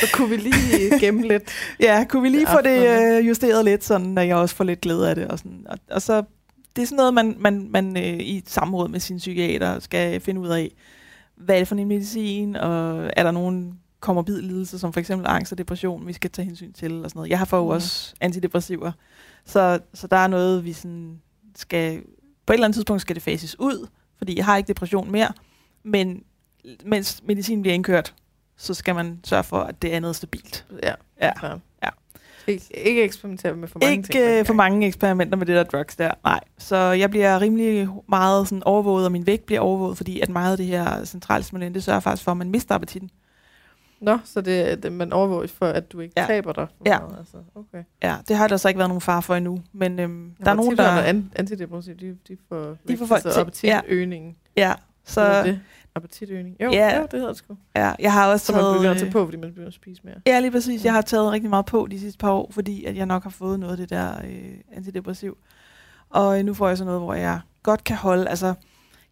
Så kunne vi lige gemme lidt. Ja, kunne vi lige Det få det øh, justeret lidt, sådan, at jeg også får lidt glæde af det. Og, sådan. Og, og så, det er sådan noget, man, man, man øh, i samråd med sin psykiater skal finde ud af, hvad er det for en medicin, og er der nogen komorbidlidelser, som for eksempel angst og depression, vi skal tage hensyn til, og sådan noget. Jeg har fået jo Mhm. også antidepressiver, så, så der er noget, vi sådan skal, på et eller andet tidspunkt skal det fases ud, fordi jeg har ikke depression mere, men mens medicin bliver indkørt, så skal man sørge for, at det andet er stabilt. Ja, Ja. Ja. Ikke, ikke eksperimentere med for mange ikke ting. en øh, for mange eksperimenter med det der drugs der. Nej. Så jeg bliver rimelig meget sådan overvåget, og min vægt bliver overvåget, fordi at meget af det her centralstimulerende, det sørger faktisk for, at man mister appetitten. Nå, så det, det man overvåger for, at du ikke Ja. ja. taber dig for Ja. meget. Altså. Okay. Ja, det har der så ikke været nogen far for endnu. Men øhm, der er nogen, der... An- antidepressiv, de, de får, De får folk til- appetitøgning. Ja, Så... så Det. Appetitøgning. Jo, Ja. ja. jo, det hedder det sgu. ja, jeg har også Så man begynder at taget... tage på, fordi man begynder at spise mere. Ja, lige præcis. Jeg har taget rigtig meget på de sidste par år, fordi at jeg nok har fået noget af det der øh, antidepressiv. Og øh, nu får jeg så noget, hvor jeg godt kan holde... Altså,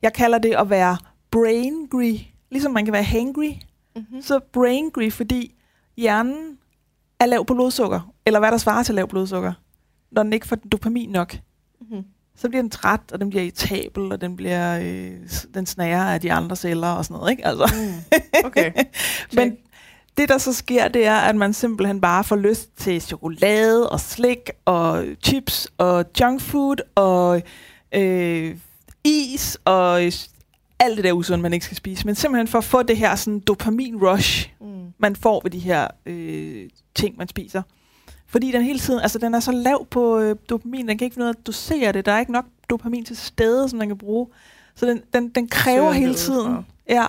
jeg kalder det at være braingry. Ligesom man kan være hangry, Mm-hmm. så braingry, fordi hjernen er lav på blodsukker, eller hvad der svarer til lav blodsukker, når den ikke får dopamin nok. Mm-hmm. Så bliver den træt, og den bliver irritabel, og den bliver øh, den snærer af de andre celler og sådan noget, ikke? Altså. Mm. Okay. Men det, der så sker, det er, at man simpelthen bare får lyst til chokolade og slik og chips og junk food og øh, is og alt det der usunde, man ikke skal spise. Men simpelthen for at få det her sådan dopamin-rush, Mm. man får ved de her øh, ting, man spiser. Fordi den hele tiden, altså den er så lav på øh, dopamin, den kan ikke finde ud af at dosere det. Der er ikke nok dopamin til stede, som den kan bruge. Så den, den, den kræver hele tiden. udefra. Ja,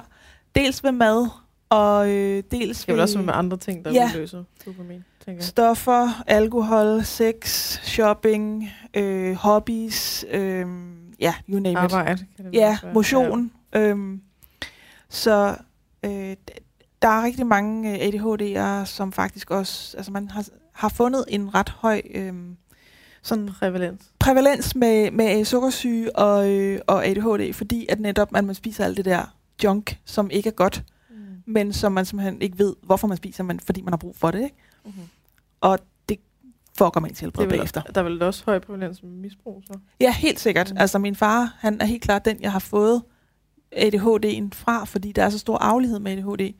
dels ved mad, og øh, dels Det skal vel ved også med andre ting, der Ja. løser dopamin, tænker jeg. stoffer, alkohol, sex, shopping, øh, hobbies, øh, ja, you name it. Arbejde. Kan det Ja, motion. Øhm, så øh, der er rigtig mange øh, ADHD'ere, som faktisk også, altså man har, har fundet en ret høj øhm, sådan. Prævalens. prævalens med, med sukkersyge og, øh, og ADHD, fordi at netop at man spiser alt det der junk, som ikke er godt, Mm. men som man simpelthen ikke ved, hvorfor man spiser, men fordi man har brug for det. Ikke? Mm-hmm. Og det fucker man til Det helbred er bagefter. der er vel også høj prævalens med misbrug, så? Ja, helt sikkert. Mm. Altså min far, han er helt klart den, jeg har fået ADHD'en fra, fordi der er så stor aflighed med ADHD.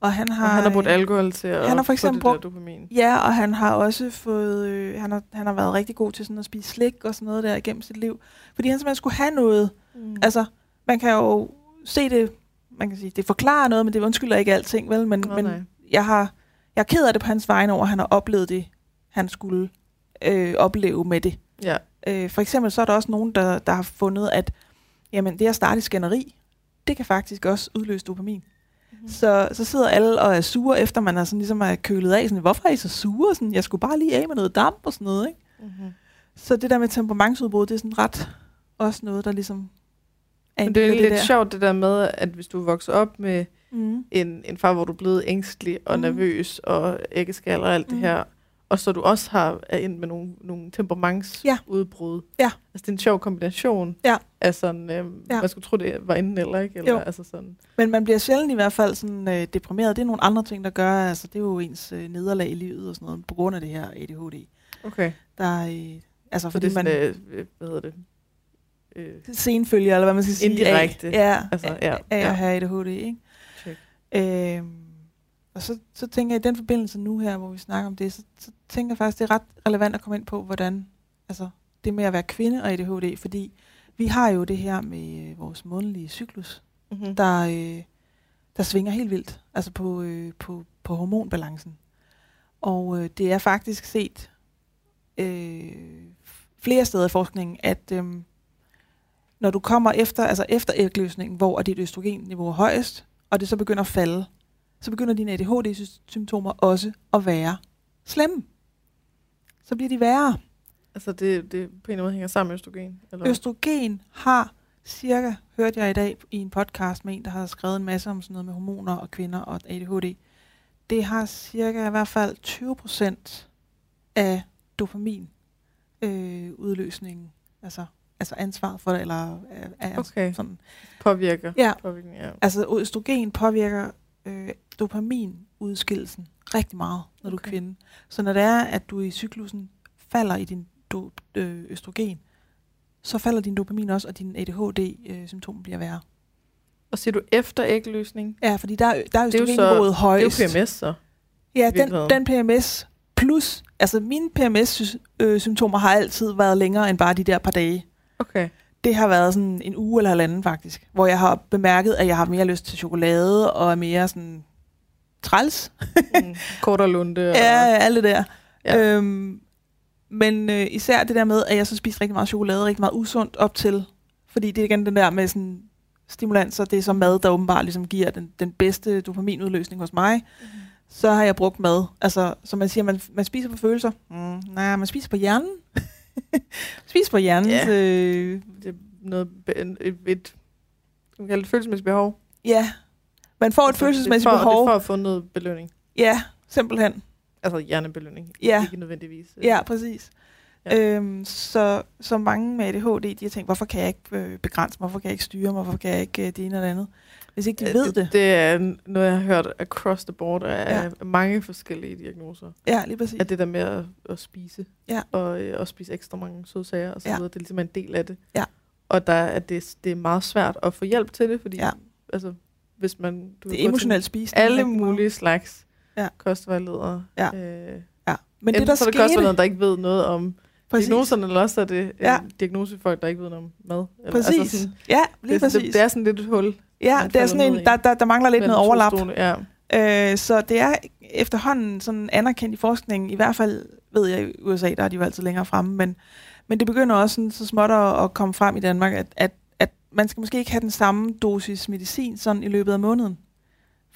Og han har, Og han har brugt alkohol til at han har for eksempel få det brugt- der dopamin. Ja, og han har også fået, øh, han, har, han har været rigtig god til sådan at spise slik og sådan noget der igennem sit liv. Fordi han simpelthen skulle have noget. Mm. Altså, man kan jo se det, man kan sige, det forklarer noget, men det undskylder ikke alting, vel? Men, Nå, men nej. jeg, har, jeg er ked af det på hans vegne over, at han har oplevet det, han skulle øh, opleve med det. Ja. Øh, for eksempel så er der også nogen, der, der har fundet, at jamen, det at starte i skænderi, det kan faktisk også udløse dopamin. Mhm. Mm. Så, så sidder alle og er sure, efter man er sådan, ligesom er kølet af. Sådan, Hvorfor er I så sure? Sådan, jeg skulle bare lige af med noget damp og sådan noget. Ikke? Mm-hmm. Så det der med temperamentsudbrud, det er sådan ret også noget, der ligesom er en Men det er egentlig lidt der. sjovt det der med, at hvis du vokser op med Mm. en, en far, hvor du er blevet ængstelig og Mhm. nervøs og æggeskal og alt det Mhm. her, og så du også har er ind med nogle, nogle temperamentsudbrud. Ja. Altså det er en sjov kombination Ja. af sådan, øhm, Ja. man skulle tro, det var enten eller ikke. Eller, Jo. altså sådan. Men man bliver sjældent i hvert fald sådan, øh, deprimeret. Det er nogle andre ting, der gør. Altså, det er jo ens øh, nederlag i livet og sådan noget, på grund af det her ADHD. Okay. Der er, øh, altså, Så fordi det er man... sådan, øh, hvad hedder det? Øh, senfølger, eller hvad man skal sige. Indirekte. Af, ja, Altså, altså, ja, ja, af ja. at have ADHD, ikke? Check. Øhm, og så, så tænker jeg, i den forbindelse nu her, hvor vi snakker om det, så, så tænker jeg faktisk, det er ret relevant at komme ind på, hvordan, altså det med at være kvinde og ADHD, fordi vi har jo det her med øh, vores månedlige cyklus, mm-hmm. der, øh, der svinger helt vildt, altså på, øh, på, på hormonbalancen. Og øh, det er faktisk set øh, flere steder i forskningen, at øh, når du kommer efter, altså efter ægløsningen, hvor dit østrogenniveau er højest, og det så begynder at falde, så begynder dine ADHD-symptomer også at være slemme. Så bliver de værre. Altså det, det på en eller anden måde hænger sammen med østrogen? Eller? Østrogen har cirka, hørte jeg i dag i en podcast med en, der har skrevet en masse om sådan noget med hormoner og kvinder og ADHD. Det har cirka i hvert fald 20 procent af dopamin øh, udløsningen, altså altså ansvaret for det, eller er, er Okay. sådan. Påvirker. Ja, ja. altså østrogen påvirker øh, dopaminudskillelsen rigtig meget, når du er Okay. kvinde. Så når det er, at du i cyklusen falder i din do, øh, østrogen, så falder din dopamin også, og din ADHD-symptom bliver værre. Og siger du efter ægløsning? Ja, fordi der, er- der er østrogenniveauet Det er højst. jo PMS, så. Ja, den, den PMS plus, altså mine PMS-symptomer har altid været længere end bare de der par dage. Okay. Det har været sådan en uge eller halvanden faktisk, hvor jeg har bemærket, at jeg har mere lyst til chokolade og er mere sådan træls. Mm. Kort og lunde. Og, Ja, alt det der. Ja. Øhm, men øh, især det der med, at jeg så spiser rigtig meget chokolade, rigtig meget usundt op til. Fordi det er igen den der med sådan stimulanser, det er så mad, der åbenbart ligesom giver den, den bedste dopaminudløsning hos mig. Mm. Så har jeg brugt mad. Altså, som man siger, man, man spiser på følelser. Mm, nej, man spiser på hjernen. spiser på hjernen. Ja. Øh, Det er noget, et, et, et, det følelsesmæssigt behov. ja. Man får et Altså, følelsesmæssigt det for, behov. Det er for at få noget belønning. Ja, simpelthen. Altså hjernebelønning. Ja. Ikke nødvendigvis. øh, Ja, præcis. Ja. Øhm, så, så mange med ADHD, de har tænkt, hvorfor kan jeg ikke øh, begrænse mig, hvorfor kan jeg ikke styre mig, hvorfor kan jeg ikke øh, det ene eller det andet. Hvis ikke de Øh, ved det. Det er noget, jeg har hørt across the board af Ja. mange forskellige diagnoser. Ja, lige præcis. At det der med at, at spise, Ja. og øh, at spise ekstra mange sødsager og så Ja. videre, det er ligesom en del af det. Ja. Og der, at det, det er meget svært at få hjælp til det, fordi Ja. altså, hvis man... Du det er emotionelt spisning. Alle mulige slags Ja. kostvejledere. Ja. Øh, Ja. Men det, der så er det kostvejledere, der ikke ved noget om Præcis. diagnoserne, eller også er det Ja. diagnosefolk, der ikke ved noget om mad. Eller, Præcis. sådan, ja, lige det, præcis. det, det, er sådan lidt et hul. Ja, det er sådan en, der, der, der mangler lidt noget overlap. stole. Ja. Øh, så det er efterhånden sådan anerkendt i forskningen, i hvert fald ved jeg i USA, der er de jo altid længere fremme, men, men det begynder også sådan, så småt at, at komme frem i Danmark, at, at, at man skal måske ikke have den samme dosis medicin sådan i løbet af måneden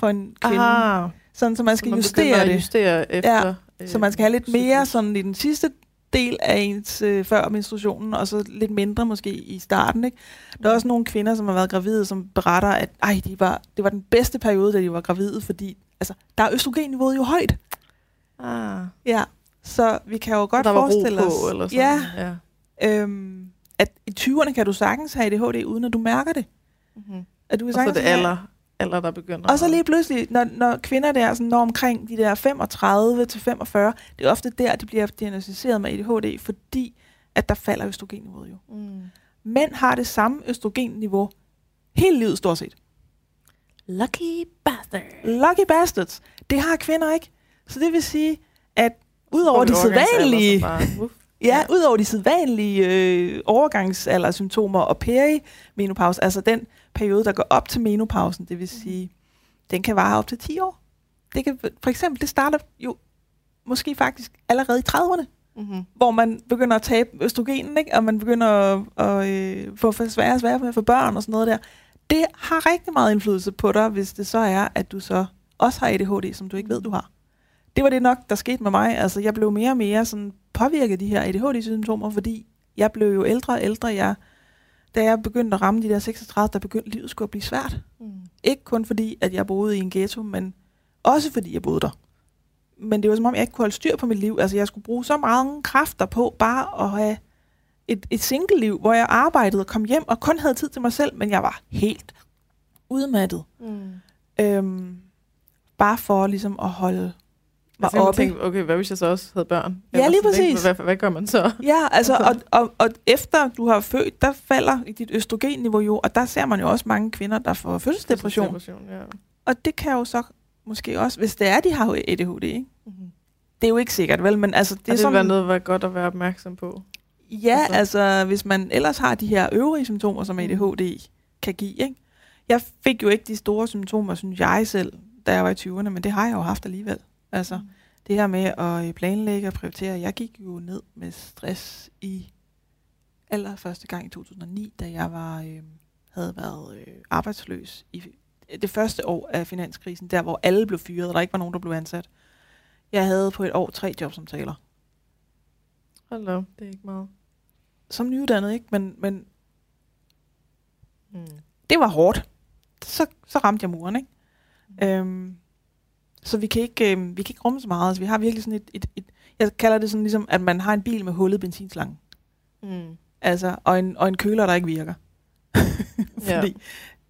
for en kvinde. Ah, Sådan, så man så skal man justere det. justere efter. øh, Så man skal have lidt mere sådan i den sidste del af ens øh, før menstruationen, og så lidt mindre måske i starten. Ikke? Der er også nogle kvinder, som har været gravide, som beretter, at ej, de var, det var den bedste periode, da de var gravide, fordi altså, der er østrogenniveauet jo højt. Ah, Ja, så vi kan jo godt der var ro forestille på, os, eller sådan. ja, ja. øhm, at i 20'erne kan du sagtens have ADHD, uden at du mærker det. Mm-hmm. At du kan Og så det alder, alder, der begynder. Og så lige pludselig, når, når kvinder der sådan når omkring de der 35 til 45, det er ofte der, de bliver diagnostiseret med ADHD, fordi at der falder østrogenniveauet jo. Mm. Mænd har det samme østrogenniveau hele livet stort set. Lucky bastard. Lucky bastards. Det har kvinder ikke. Så det vil sige, at udover de sædvanlige, ja, udover de sædvanlige øh, overgangsaldersymptomer og perimenopause, altså den periode, der går op til menopausen, det vil sige, den kan vare op til 10 år. Det kan, for eksempel, det starter jo måske faktisk allerede i 30'erne, Mm-hmm. hvor man begynder at tabe østrogenen, ikke? og man begynder at, at øh, få for sværere og sværere med at få børn og sådan noget der. Det har rigtig meget indflydelse på dig, hvis det så er, at du så også har ADHD, som du ikke ved, du har. Det var det nok, der skete med mig. Altså, jeg blev mere og mere sådan påvirket af de her ADHD-symptomer, fordi jeg blev jo ældre og ældre. Jeg, da jeg begyndte at ramme de der 36, der begyndte livet skulle at blive svært. Mm. Ikke kun fordi, at jeg boede i en ghetto, men også fordi jeg boede der. Men det var som om, jeg ikke kunne holde styr på mit liv. Altså, jeg skulle bruge så mange kræfter på bare at have et, et single-liv, hvor jeg arbejdede og kom hjem og kun havde tid til mig selv, men jeg var helt udmattet. Mm. Øhm, bare for ligesom at holde mig Altså, oppe. tænke, okay, hvad hvis jeg så også havde børn? Ja, Eller lige sådan, præcis. Hvad, hvad, hvad gør man så? Ja, altså, og, Altså. og, og efter du har født, der falder dit østrogenniveau jo, og der ser man jo også mange kvinder, der får fødselsdepression. Depression, ja. Og det kan jo så måske også, hvis det er, de har ADHD, ikke? Mm-hmm. Det er jo ikke sikkert, vel? Men altså, det er det sådan, være noget, der er godt at være opmærksom på. Ja, Altså- altså hvis man ellers har de her øvrige symptomer, som ADHD kan give. Ikke? Jeg fik jo ikke de store symptomer, synes jeg selv, da jeg var i 20'erne, men det har jeg jo haft alligevel. Altså Mm. det her med at øh, planlægge og prioritere. Jeg gik jo ned med stress i allerførste gang i 2009, da jeg var øh, havde været øh, arbejdsløs i det første år af finanskrisen, der hvor alle blev fyret, og der ikke var nogen, der blev ansat. Jeg havde på et år tre jobsamtaler. Hold op, det er ikke meget. Som nyuddannet, ikke? Men, men Mm. det var hårdt. Så, så ramte jeg muren, ikke? Øhm, så vi kan ikke, øhm, vi kan ikke rumme så meget. Altså, vi har virkelig sådan et, et, et, jeg kalder det sådan ligesom, at man har en bil med hullet benzinslange. Mm. Altså, og en, og en køler, der ikke virker. Ja. fordi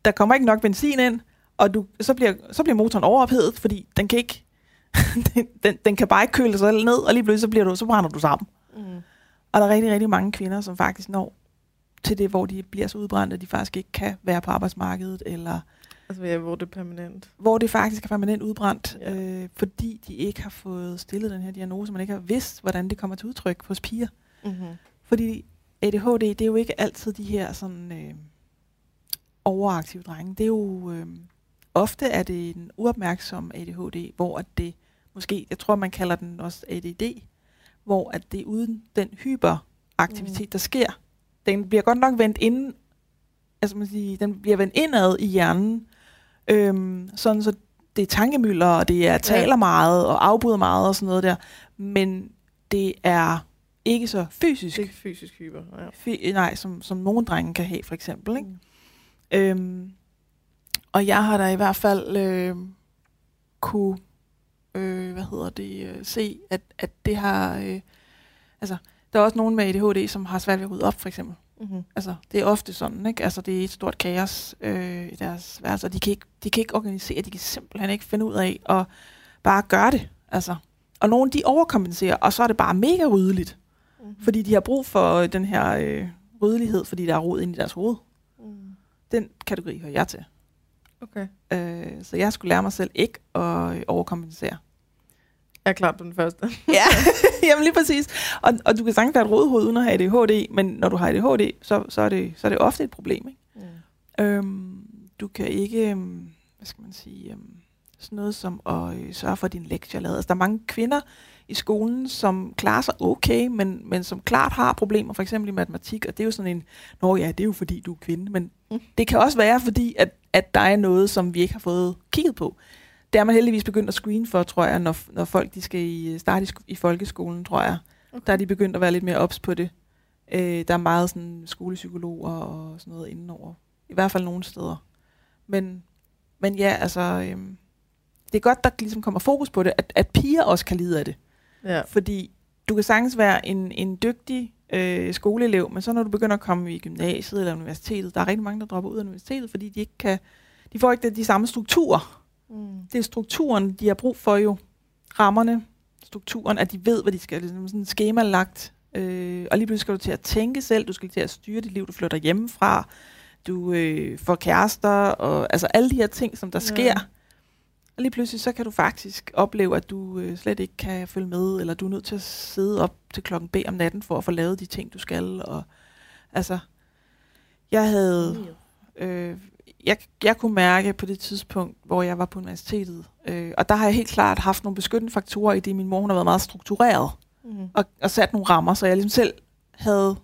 der kommer ikke nok benzin ind, og du, så, bliver, så bliver motoren overophedet, fordi den kan ikke, den, den, den kan bare ikke køle sig ned, og lige pludselig så, bliver du, så brænder du sammen. Mm. Og der er rigtig, rigtig mange kvinder, som faktisk når til det, hvor de bliver så udbrændte, at de faktisk ikke kan være på arbejdsmarkedet, eller Altså, ja, hvor det er permanent. hvor det faktisk er permanent udbrændt, Ja. øh, fordi de ikke har fået stillet den her diagnose, man ikke har vidst, hvordan det kommer til udtryk hos piger. Mm-hmm. Fordi ADHD, det er jo ikke altid de her sådan øh, overaktive drenge. Det er jo øh, ofte er det en uopmærksom ADHD, hvor at det måske, jeg tror man kalder den også ADD, hvor at det er uden den hyperaktivitet, Mm. der sker. Den bliver godt nok vendt ind, altså man siger, den bliver vendt indad i hjernen, øhm, sådan så det er tankemøller, og det er taler meget, og afbryder meget og sådan noget der, men det er ikke så fysisk, Det er ikke fysisk hyper. Ja. Fy, nej, som, som nogle drenge kan have, for eksempel. Ikke? Mm. Øhm, og jeg har da i hvert fald øh, kunne, øh, hvad hedder det, øh, se, at, at det har, øh, altså, der er også nogen med ADHD, som har svært ved at rydde op, for eksempel. Mm-hmm. Altså, det er ofte sådan, ikke? Altså, det er et stort kaos øh, i deres værelse, og de kan, ikke, de kan ikke organisere, de kan simpelthen ikke finde ud af at bare gøre det. Altså. Og nogle, de overkompenserer, og så er det bare mega ryddeligt. Mm-hmm. Fordi de har brug for øh, den her øh, ryddelighed, fordi der er rod inde i deres hoved. Mm. Den kategori hører jeg til. Okay. Øh, så jeg skulle lære mig selv ikke at øh, overkompensere. Jeg er klar på den første. Ja, jamen lige præcis. Og, og du kan sagtens være et rådhoved uden at have ADHD, men når du har ADHD, så, så, er, det, så er det ofte et problem. Ikke? Mm. Øhm, du kan ikke, øhm, hvad skal man sige, øhm, sådan noget som at øh, sørge for, at din lektier er lavet. Altså, der er mange kvinder i skolen, som klarer sig okay, men, men som klart har problemer, for eksempel i matematik, og det er jo sådan en, nå ja, det er jo fordi, du er kvinde, men Mm. det kan også være, fordi at, at der er noget, som vi ikke har fået kigget på. Det er man heldigvis begyndt at screene for, tror jeg, når, når folk de skal i, starte i, i folkeskolen, tror jeg. Okay. Der er de begyndt at være lidt mere ops på det. Øh, der er meget sådan skolepsykologer og sådan noget indenover. I hvert fald nogle steder. Men, men ja, altså, øhm, det er godt, der ligesom kommer fokus på det, at, at piger også kan lide af det. Ja. Fordi du kan sagtens være en, en dygtig øh, skoleelev, men så når du begynder at komme i gymnasiet eller universitetet, der er rigtig mange, der dropper ud af universitetet, fordi de ikke kan, de får ikke de, de samme strukturer. Mm. Det er strukturen, de har brug for jo. Rammerne, strukturen, at de ved, hvad de skal. Ligesom sådan schema lagt. Øh, og lige pludselig skal du til at tænke selv, du skal til at styre dit liv, du flytter hjemmefra, du øh, får kærester, og altså alle de her ting, som der Ja. sker. Og lige pludselig så kan du faktisk opleve, at du øh, slet ikke kan følge med, eller du er nødt til at sidde op til klokken B om natten for at få lavet de ting, du skal. Og, altså, jeg havde øh, jeg, jeg kunne mærke på det tidspunkt, hvor jeg var på universitetet, øh, og der har jeg helt klart haft nogle beskyttende faktorer i det, min mor har været meget struktureret, Mm. og, og sat nogle rammer, så jeg ligesom selv havde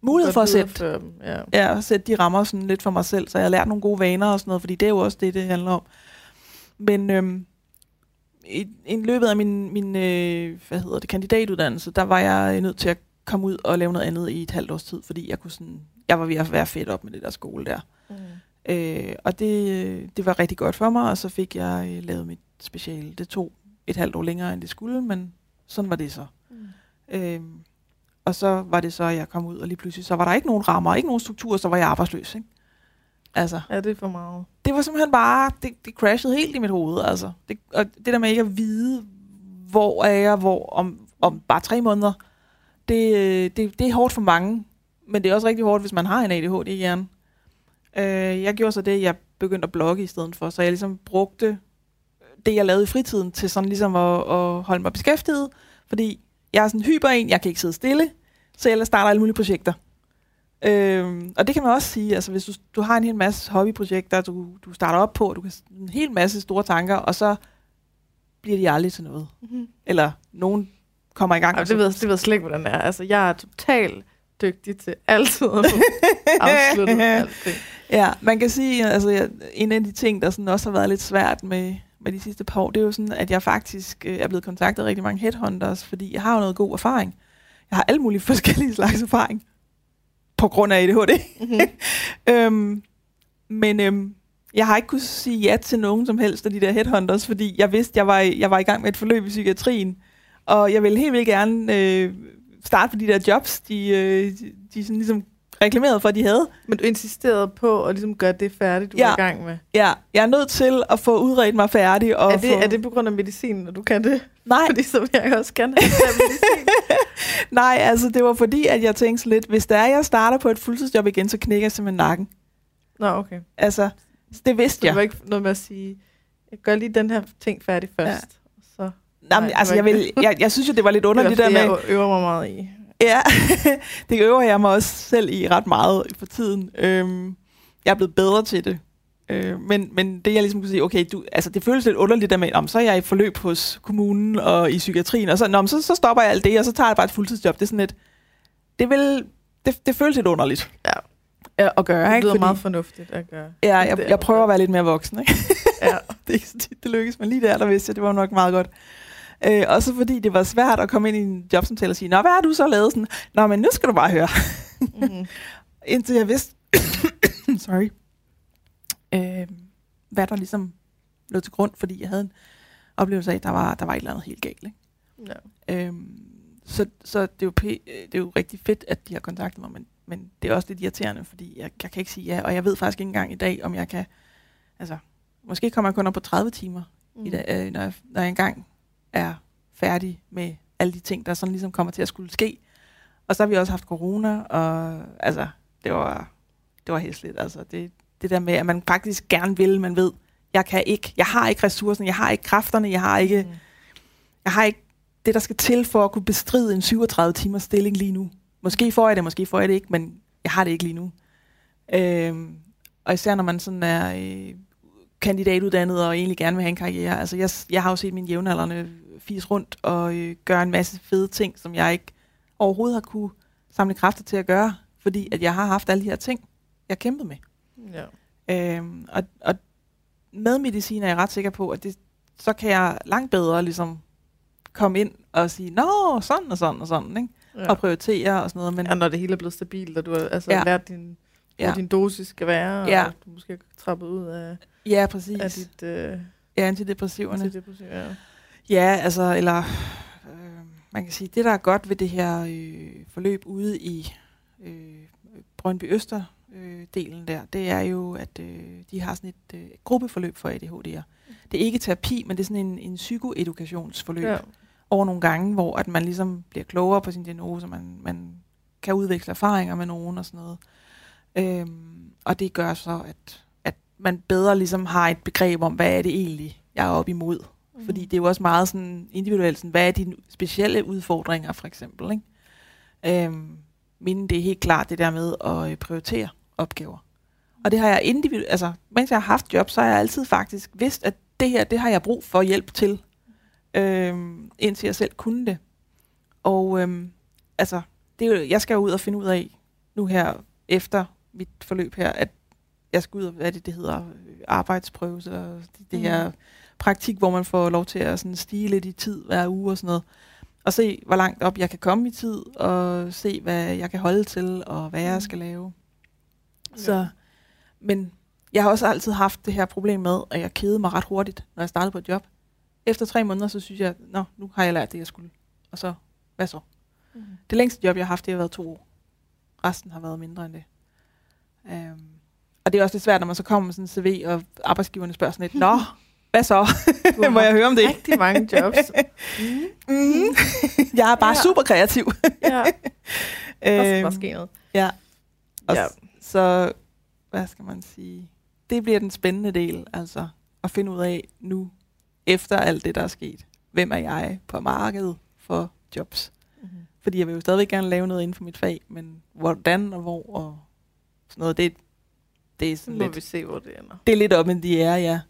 mulighed for at sætte, Dem. Ja. ja, at sætte de rammer sådan lidt for mig selv, så jeg har lært nogle gode vaner og sådan noget, fordi det er jo også det, det handler om. Men øhm, i, i løbet af min, min øh, hvad hedder det, kandidatuddannelse, der var jeg nødt til at komme ud og lave noget andet i et halvt års tid, fordi jeg kunne sådan, jeg var ved at være fedt op med det der skole der. Mm. Øh, og det, det var rigtig godt for mig, og så fik jeg øh, lavet mit speciale. Det tog et halvt år længere, end det skulle, men sådan var det så. Mm. Øh, og så var det så, at jeg kom ud, og lige pludselig, så var der ikke nogen rammer, ikke nogen struktur, så var jeg arbejdsløs. Ikke? Altså, Ja, det er for meget. det var simpelthen bare, det, det crashede helt i mit hoved. Altså. Det, og det der med ikke at vide, hvor er jeg, hvor om, om bare tre måneder, det, øh, det, det er hårdt for mange, men det er også rigtig hårdt, hvis man har en ADHD i hjernen. Øh, jeg gjorde så det, jeg begyndte at blogge i stedet for, så jeg ligesom brugte det, jeg lavede i fritiden, til sådan ligesom at, at holde mig beskæftiget, fordi jeg er sådan hyper en, jeg kan ikke sidde stille, så jeg starter alle mulige projekter. Øhm, og det kan man også sige, altså hvis du, du har en hel masse hobbyprojekter, du, du starter op på, du kan en hel masse store tanker, og så bliver de aldrig til noget. Mm-hmm. Eller nogen kommer i gang. Ej, og det, ved, jeg- det ved jeg slet ikke, hvordan det er. Altså, jeg er totalt dygtig til altid at få afsluttet alting. Ja, man kan sige, altså jeg, en af de ting, der sådan også har været lidt svært med, med de sidste par år, det er jo sådan, at jeg faktisk øh, er blevet kontaktet af rigtig mange headhunters, fordi jeg har jo noget god erfaring. Jeg har alle mulige forskellige slags erfaring på grund af ADHD. Mm-hmm. øhm, men øhm, jeg har ikke kunnet sige ja til nogen som helst af de der headhunters, fordi jeg vidste, jeg var, i, jeg var i gang med et forløb i psykiatrien, og jeg ville helt vildt gerne øh, starte på de der jobs, de, øh, de, de sådan ligesom reklamerede for, at de havde. Men du insisterede på at ligesom gøre det færdigt, du Ja. var i gang med. Ja, jeg er nødt til at få udredt mig færdig. Og Er det, få... er det på grund af medicinen, at du kan det? Nej, Fordi så vil jeg også gerne have medicin. nej, altså det var fordi, at jeg tænkte lidt, hvis der er, jeg starter på et fuldtidsjob igen, så knækker jeg simpelthen nakken. Nå, okay. Altså, det vidste Så det jeg. var ikke noget med at sige, jeg gør lige den her ting færdig først. Ja. Så Nej, Nej, det altså, jeg, vil, jeg, jeg synes jo, det var lidt det er underligt, det der det, med... jeg øver mig meget i. Ja, det øver jeg mig også selv i ret meget for tiden. Øhm, jeg er blevet bedre til det. Øh, men, men det jeg ligesom kunne sige, okay, du, altså det føles lidt underligt der med, om så er jeg i forløb hos kommunen og i psykiatrien, og så, nå, men så, så stopper jeg alt det, og så tager jeg bare et fuldtidsjob. Det er sådan lidt, det, vil, det, det føles lidt underligt Ja. ja, at gøre. Det ikke? lyder Fordi, meget fornuftigt at gøre. ja, jeg, Det jeg prøver at være lidt mere voksen. Ikke? Ja. det ikke tit, det lykkes, men lige der, der vidste jeg, det var nok meget godt. Øh, også fordi det var svært at komme ind i en jobsamtale og sige, nå, hvad har du så lavet? Sådan, nå, men nu skal du bare høre. Mm-hmm. Indtil jeg vidste, sorry, øh, hvad der ligesom lå til grund, fordi jeg havde en oplevelse af, at der var, der var et eller andet helt galt. Ikke? Ja. Øhm, så, så det, er jo p- det er jo rigtig fedt, at de har kontaktet mig, men, men det er også lidt irriterende, fordi jeg, jeg kan ikke sige ja, og jeg ved faktisk ikke engang i dag, om jeg kan, altså, måske kommer jeg kun op på 30 timer, mm. i dag, øh, når, jeg, når jeg engang er færdig med alle de ting, der sådan ligesom kommer til at skulle ske. Og så har vi også haft corona, og altså, det var, det var hæsligt. Altså, det, det der med, at man faktisk gerne vil, man ved, jeg kan ikke, jeg har ikke ressourcerne, jeg har ikke kræfterne, jeg har ikke, Mm. jeg har ikke det, der skal til for at kunne bestride en 37 timers stilling lige nu. Måske får jeg det, måske får jeg det ikke, men jeg har det ikke lige nu. Øhm, og især når man sådan er øh, kandidatuddannet og egentlig gerne vil have en karriere. Altså jeg, jeg har jo set mine jævnaldrende fis rundt og øh, gøre en masse fede ting, som jeg ikke overhovedet har kunne samle kræfter til at gøre, fordi at jeg har haft alle de her ting, jeg kæmpede med. Ja. Øhm, og, og med medicin er jeg ret sikker på, at det, så kan jeg langt bedre ligesom komme ind og sige, nå, sådan og sådan og sådan, ikke? Ja. og prioritere og sådan noget. Men ja, når det hele er blevet stabilt, og du har altså Ja. lært, din, Ja. din dosis skal være, Ja. og du måske er trappet ud af, ja, præcis. af dit øh, ja, antidepressiverne. antidepressiv. Ja. Ja, altså, eller øh, man kan sige, det der er godt ved det her øh, forløb ude i øh, Brøndby Øster øh, delen der, det er jo, at øh, de har sådan et øh, gruppeforløb for ADHD'er. Det er ikke terapi, men det er sådan en, en psykoedukationsforløb Ja. over nogle gange, hvor at man ligesom bliver klogere på sin diagnose, man, man kan udveksle erfaringer med nogen og sådan noget. Øhm, og det gør så, at, at man bedre ligesom har et begreb om, hvad er det egentlig, jeg er op imod. Mm. Fordi det er jo også meget sådan individuelt, sådan, hvad er dine specielle udfordringer for eksempel. Ikke? Øhm, men det er helt klart det der med at øh, prioritere opgaver. Og det har jeg individuelt, altså mens jeg har haft job, så har jeg altid faktisk vidst, at det her, det har jeg brug for hjælp til, øhm, indtil jeg selv kunne det. Og øhm, altså, det er jo, jeg skal jo ud og finde ud af, nu her efter mit forløb her, at jeg skal ud og, hvad det, det hedder, øh, arbejdsprøve, eller det, det her Mm. praktik, hvor man får lov til at sådan stige lidt i tid hver uge og sådan noget. Og se, hvor langt op jeg kan komme i tid, og se, hvad jeg kan holde til, og hvad jeg skal lave. Så, men jeg har også altid haft det her problem med, at jeg kedede mig ret hurtigt, når jeg startede på et job. Efter tre måneder, så synes jeg, nå, nu har jeg lært det, jeg skulle. Og så, hvad så? Mm. Det længste job, jeg har haft, det har været to år. Resten har været mindre end det. Um, og det er også lidt svært, når man så kommer med sådan en CV, og arbejdsgiverne spørger sådan lidt, Nå, hvad så? Må jeg høre om det? Rigtig mange jobs. Mm. Mm. jeg er bare Ja. super kreativ. Ja, skal Øhm, ske noget. ja. Og Ja. Så, hvad skal man sige? Det bliver den spændende del, altså at finde ud af nu, efter alt det, der er sket, hvem er jeg på markedet for jobs? Mm-hmm. Fordi jeg vil jo stadigvæk gerne lave noget inden for mit fag, men hvordan og hvor og sådan noget, det, det er Så sådan må lidt, vi se, hvor det ender. det er lidt op, men de er, ja.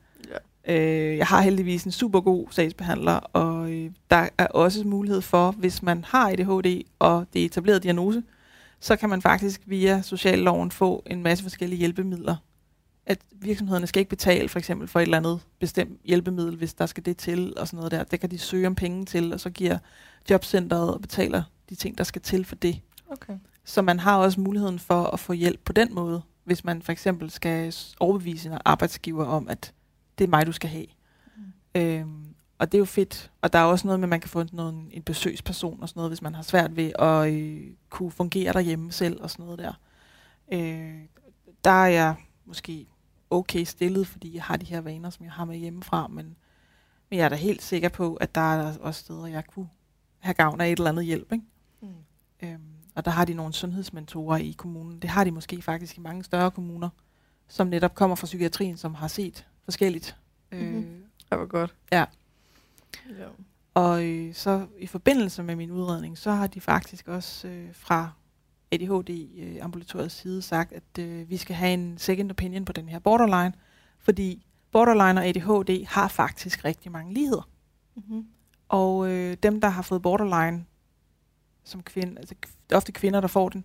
Ja. Øh, jeg har heldigvis en super god sagsbehandler, og øh, der er også mulighed for, hvis man har ADHD og det er etableret diagnose, så kan man faktisk via socialloven få en masse forskellige hjælpemidler. At virksomhederne skal ikke betale for eksempel for et eller andet bestemt hjælpemiddel, hvis der skal det til og sådan noget der. Det kan de søge om penge til, og så giver jobcentret og betaler de ting, der skal til for det. Okay. Så man har også muligheden for at få hjælp på den måde, hvis man for eksempel skal overbevise en arbejdsgiver om, at det er mig, du skal have. Mm. Øhm, og det er jo fedt. Og der er også noget med, at man kan få noget, en besøgsperson og sådan noget, hvis man har svært ved at øh, kunne fungere derhjemme selv og sådan noget der. Øh, der er jeg måske okay stillet, fordi jeg har de her vaner, som jeg har med hjemmefra, men, men jeg er da helt sikker på, at der er også steder, jeg kunne have gavn af et eller andet hjælp. Ikke? Mm. Øhm, og der har de nogle sundhedsmentorer i kommunen. Det har de måske faktisk i mange større kommuner, som netop kommer fra psykiatrien, som har set forskelligt. Mm-hmm. Øh, det var godt. Ja. ja. Og øh, så i forbindelse med min udredning, så har de faktisk også øh, fra ADHD-ambulatoriets øh, side sagt, at øh, vi skal have en second opinion på den her borderline, fordi borderline og ADHD har faktisk rigtig mange ligheder. Mm-hmm. Og øh, dem, der har fået borderline som kvinde, altså ofte kvinder, der får den,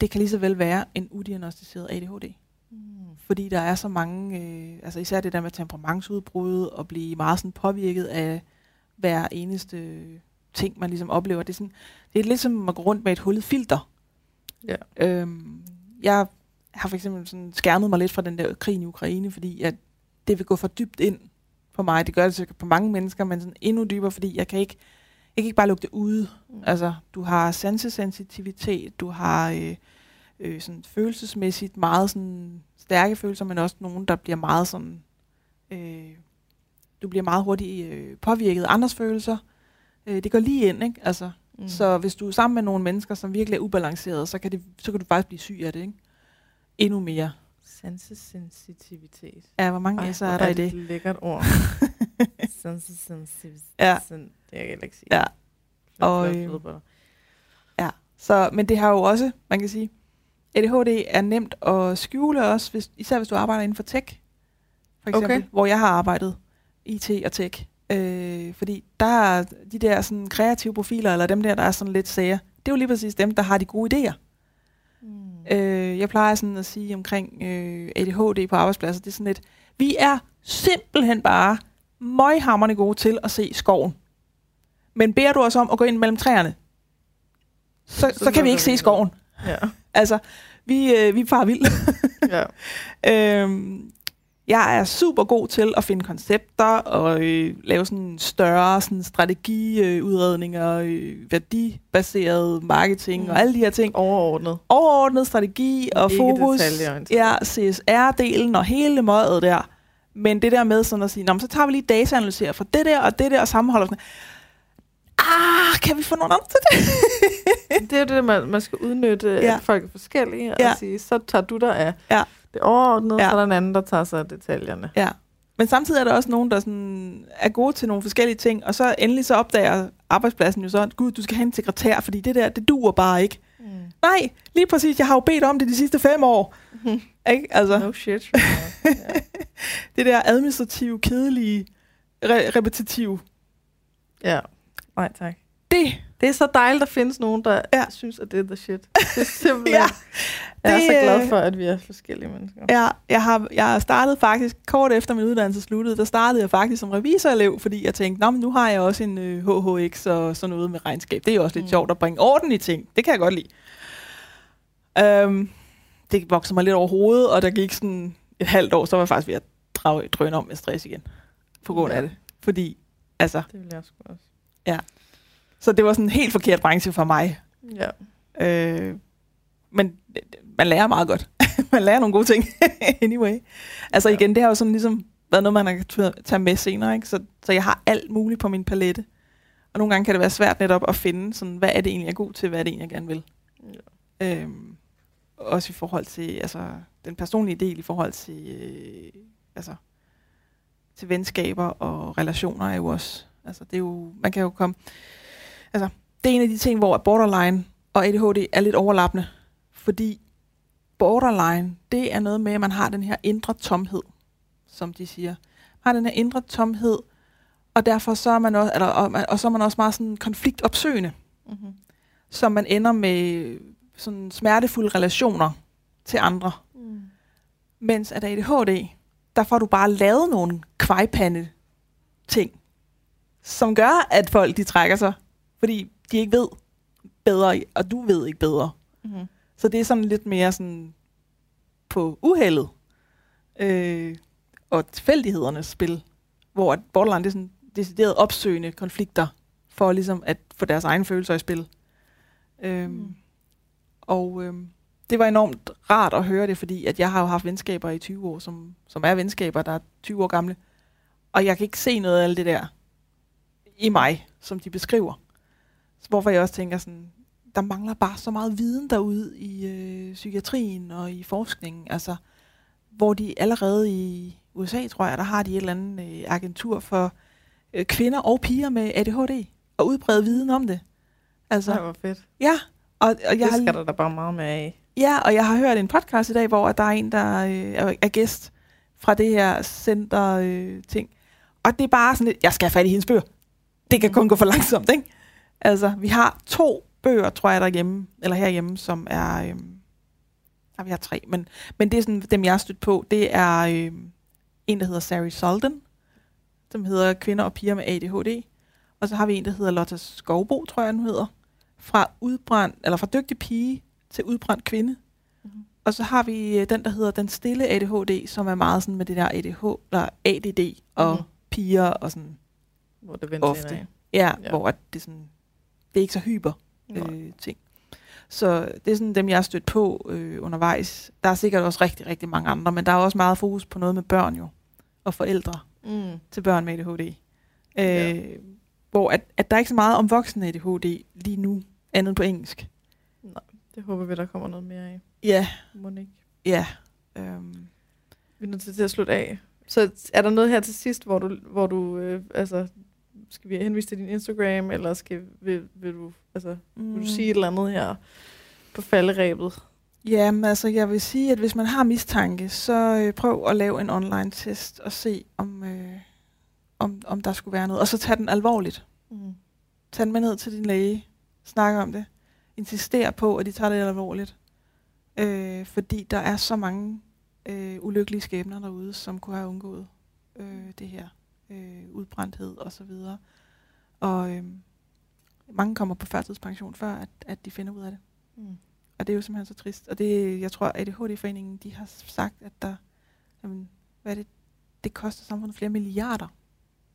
det kan lige så vel være en udiagnostiseret ADHD. Mm. Fordi der er så mange, øh, altså især det der med temperamentsudbrud og blive meget sådan påvirket af hver eneste ting, man ligesom oplever. Det er, sådan, det er lidt som at gå rundt med et hullet filter. Ja. Øhm, jeg har for eksempel sådan skærmet mig lidt fra den der krig i Ukraine, fordi at det vil gå for dybt ind på mig. Det gør det sikkert på mange mennesker, men sådan endnu dybere, fordi jeg kan ikke, ikke bare det ude. Mm. Altså, du har sansesensitivitet, du har øh, øh, sådan følelsesmæssigt meget sådan stærke følelser, men også nogen, der bliver meget sådan, øh, du bliver meget hurtigt øh, påvirket af andres følelser. Øh, det går lige ind, ikke? Altså, mm. Så hvis du er sammen med nogle mennesker, som virkelig er ubalancerede, så kan, det, så kan du faktisk blive syg af det, ikke? Endnu mere. Sansesensitivitet. Ja, hvor mange så er der i det? Det er et lækkert ord. Sansesensitivitet. Ja. Det kan jeg ikke sige. Ja. Og, øh, ja. Så, men det har jo også, man kan sige, ADHD er nemt at skjule også, hvis, især hvis du arbejder inden for tech, for eksempel, okay. hvor jeg har arbejdet IT og tech. Øh, fordi der er de der sådan, kreative profiler, eller dem der, der er sådan lidt sager, det er jo lige præcis dem, der har de gode idéer. Mm. Øh, jeg plejer sådan at sige omkring øh, ADHD på arbejdspladser, det er sådan lidt, vi er simpelthen bare møghammerne gode til at se skoven. Men beder du os om at gå ind mellem træerne, så, så, så kan vi ikke se skoven. Ja. altså, vi, øh, vi er vild. ja. øhm, jeg er super god til at finde koncepter og øh, lave sådan større sådan strategiudredninger, øh, værdibaseret marketing mm. og alle de her ting. Overordnet. Overordnet strategi og Ikke fokus. Ja, CSR-delen og hele mødet der. Men det der med sådan at sige, så tager vi lige dataanalyserer for det der og det der og sammenholder sådan, ah, kan vi få nogen andre til det? det er det, man, man skal udnytte, ja. at folk er forskellige, og ja. sige, så tager du dig af ja. det overordnede, ja. så er der en anden, der tager sig af detaljerne. Ja. Men samtidig er der også nogen, der sådan er gode til nogle forskellige ting, og så endelig så opdager arbejdspladsen jo så, gud, du skal have en sekretær, fordi det der, det duer bare ikke. Mm. Nej, lige præcis, jeg har jo bedt om det de sidste fem år. Mm. Ikke? Altså. No shit. det der administrative, kedelige, re- repetitive. Ja. Nej, tak. Det. Det er så dejligt, at der findes nogen, der ja. synes, at det er the shit. Det er simpelthen... ja. Jeg er det, så glad for, at vi er forskellige mennesker. Ja, jeg har jeg startet faktisk, kort efter min uddannelse sluttede, der startede jeg faktisk som revisorelev, fordi jeg tænkte, Nå, men nu har jeg også en øh, HHX og sådan noget med regnskab. Det er jo også lidt mm. sjovt at bringe orden i ting. Det kan jeg godt lide. Um, det voksede mig lidt over hovedet, og der gik sådan et halvt år, så var jeg faktisk ved at drage drøne om med stress igen. På grund ja. af det. Fordi, altså... Det vil jeg sgu også. Ja. Så det var sådan en helt forkert branche for mig. Ja. Øh, men man lærer meget godt. man lærer nogle gode ting. anyway. Altså ja. igen, det har jo sådan ligesom været noget, man kan tage med senere. Ikke? Så, så jeg har alt muligt på min palette. Og nogle gange kan det være svært netop at finde, sådan, hvad er det egentlig, jeg er god til, hvad er det egentlig, jeg gerne vil. Ja. Øhm, også i forhold til altså, den personlige del, i forhold til, øh, altså, til venskaber og relationer er jo også Altså, det er jo, man kan jo komme... Altså, det er en af de ting, hvor borderline og ADHD er lidt overlappende. Fordi borderline, det er noget med, at man har den her indre tomhed, som de siger. Man har den her indre tomhed, og derfor så er man også, eller, og, og så er man også meget sådan konfliktopsøgende. Mm-hmm. Så man ender med sådan smertefulde relationer til andre. Mens at ADHD, der får du bare lavet nogle kvejpande ting, som gør, at folk de trækker sig, fordi de ikke ved bedre, og du ved ikke bedre. Mm-hmm. Så det er sådan lidt mere sådan på uheldet øh, og tilfældighedernes spil, hvor borderline det er sådan, decideret opsøgende konflikter, for ligesom at få deres egne følelser i spil. Øhm, Mm. Og øhm, det var enormt rart at høre det, fordi at jeg har jo haft venskaber i 20 år, som, som er venskaber, der er 20 år gamle. Og jeg kan ikke se noget af alt det der i mig, som de beskriver. Så hvorfor jeg også tænker sådan, der mangler bare så meget viden derude i øh, psykiatrien og i forskningen. Altså, hvor de allerede i USA, tror jeg, der har de et eller andet øh, agentur for øh, kvinder og piger med ADHD og udbrede viden om det. Altså, Det var fedt. ja, og, og jeg Det har skal der da bare meget med af. Ja, og jeg har hørt en podcast i dag, hvor der er en, der øh, er, er gæst fra det her center øh, ting. Og det er bare sådan lidt, jeg skal have fat i hendes bøger. Det kan kun gå for langsomt, ikke? Altså, vi har to bøger, tror jeg, derhjemme, eller herhjemme, som er... Øh, nej, vi har tre, men, men det er sådan, dem, jeg har stødt på. Det er øh, en, der hedder Sari Solden, som hedder Kvinder og piger med ADHD. Og så har vi en, der hedder Lotta Skovbo, tror jeg, den hedder. Fra udbrændt, eller fra dygtig pige til udbrændt kvinde. Mhm. Og så har vi øh, den, der hedder Den Stille ADHD, som er meget sådan med det der ADH, eller ADD og Mhm. piger og sådan, Hvor det Ofte. ja, Ja. hvor at det, sådan, det er ikke så hyper Nej. øh, ting. Så det er sådan dem, jeg har stødt på øh, undervejs. Der er sikkert også rigtig, rigtig mange andre, men der er også meget fokus på noget med børn jo, og forældre Mm. til børn med ADHD. Øh, Ja. Hvor at, at der er ikke så meget om voksen ADHD lige nu, andet på engelsk. Det håber vi, der kommer noget mere af. Ja, Monique. ja. Øhm, Vi er nødt til, at slutte af. Så er der noget her til sidst, hvor du, hvor du øh, altså, skal vi henvise til din Instagram, eller skal, vil, vil, du, altså, vil du sige et eller andet her på falderæbet? Ja, men altså jeg vil sige, at hvis man har mistanke, så øh, prøv at lave en online test og se, om, øh, om, om der skulle være noget. Og så tag den alvorligt. Mm. Tag den med ned til din læge. Snak om det. Insister på, at de tager det alvorligt. Øh, fordi der er så mange øh, ulykkelige skæbner derude, som kunne have undgået øh, det her øh, udbrændthed og så videre. Og øh, mange kommer på førtidspension før, at, at de finder ud af det. Mm. Og det er jo simpelthen så trist. Og det, jeg tror, at ADHD-foreningen, de har sagt, at der, jamen, hvad er det, det koster samfundet flere milliarder,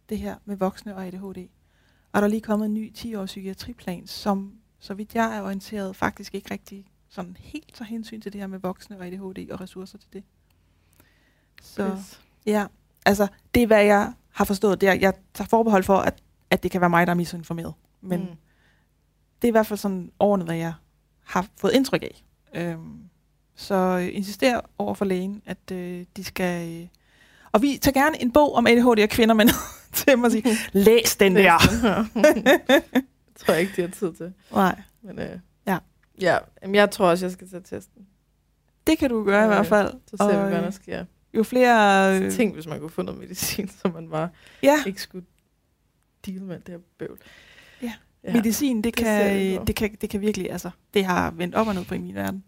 det her med voksne og ADHD. Og der er lige kommet en ny 10-års psykiatriplan, som, så vidt jeg er orienteret, faktisk ikke rigtig sådan helt tager hensyn til det her med voksne og ADHD og ressourcer til det. Så Pis. ja, altså det er, hvad jeg har forstået. Det er, jeg tager forbehold for, at, at det kan være mig, der er misinformeret. Men Mm. det er i hvert fald sådan overordnet, hvad jeg har fået indtryk af. Øhm, så insister over for lægen, at øh, de skal... Øh, og vi tager gerne en bog om ADHD og kvinder, men til mig at sige, læs den der. tror jeg ikke, de har tid til. Nej, Men, øh, Ja. Ja, jamen, jeg tror også, jeg skal tage testen. det kan du gøre i Øh, hvert fald. Så ser vi, hvad øh, der sker. Jo flere... Så Øh, tænk, hvis man kunne få noget medicin, så man bare ja, ikke skulle deal med det her bøvl. Ja. ja. medicin, det, det kan, det, kan, det kan virkelig... Altså, det har vendt op og ned på i min verden.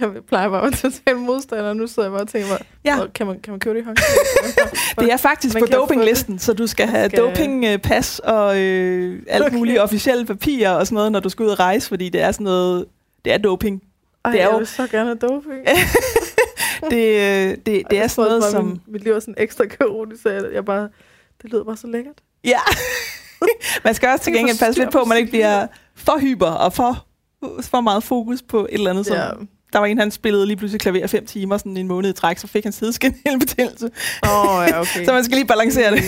Jeg plejer bare at være total modstander, og nu sidder jeg bare og tænker, Ja. kan, man, kan man købe det i Hong Det er faktisk Man på dopinglisten, så du skal have skal- dopingpas og øh, alt Okay. mulige officielle papirer og sådan noget, når du skal ud og rejse, fordi det er sådan noget... Det er doping. Ej, Det er jeg jo- vil så gerne have doping. det, øh, det, det er sådan noget, som... Mit, mit liv er sådan ekstra kaotisk, så jeg, jeg bare, det lyder bare så lækkert. Ja. man skal også til Det gengæld passe lidt på, at man ikke bliver for hyper og for, for meget fokus på et eller andet. Som, Ja. Der var en, han spillede lige pludselig klaver fem timer, sådan en måned i træk, så fik han sideskindelbetændelse. Åh, oh, ja, okay. Så man skal lige balancere det.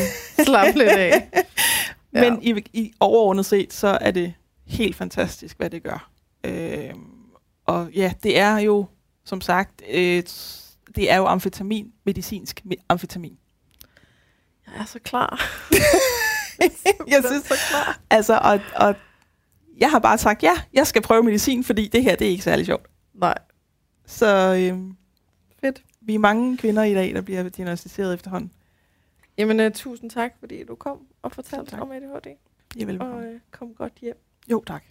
Slap lidt af. Men i, i overordnet set, så er det helt fantastisk, hvad det gør. Øh, og ja, det er jo, som sagt, øh, det er jo amfetamin, medicinsk me- amfetamin. Jeg er så klar. jeg synes, så klar. altså, og, og jeg har bare sagt, ja, jeg skal prøve medicin, fordi det her, det er ikke særlig sjovt. Nej, Så øh, fedt. vi er mange kvinder i dag, der bliver diagnostiseret efterhånden. Jamen, uh, tusind tak, fordi du kom og fortalte om ADHD. I er Og velbekomme. uh, kom godt hjem. Jo, tak.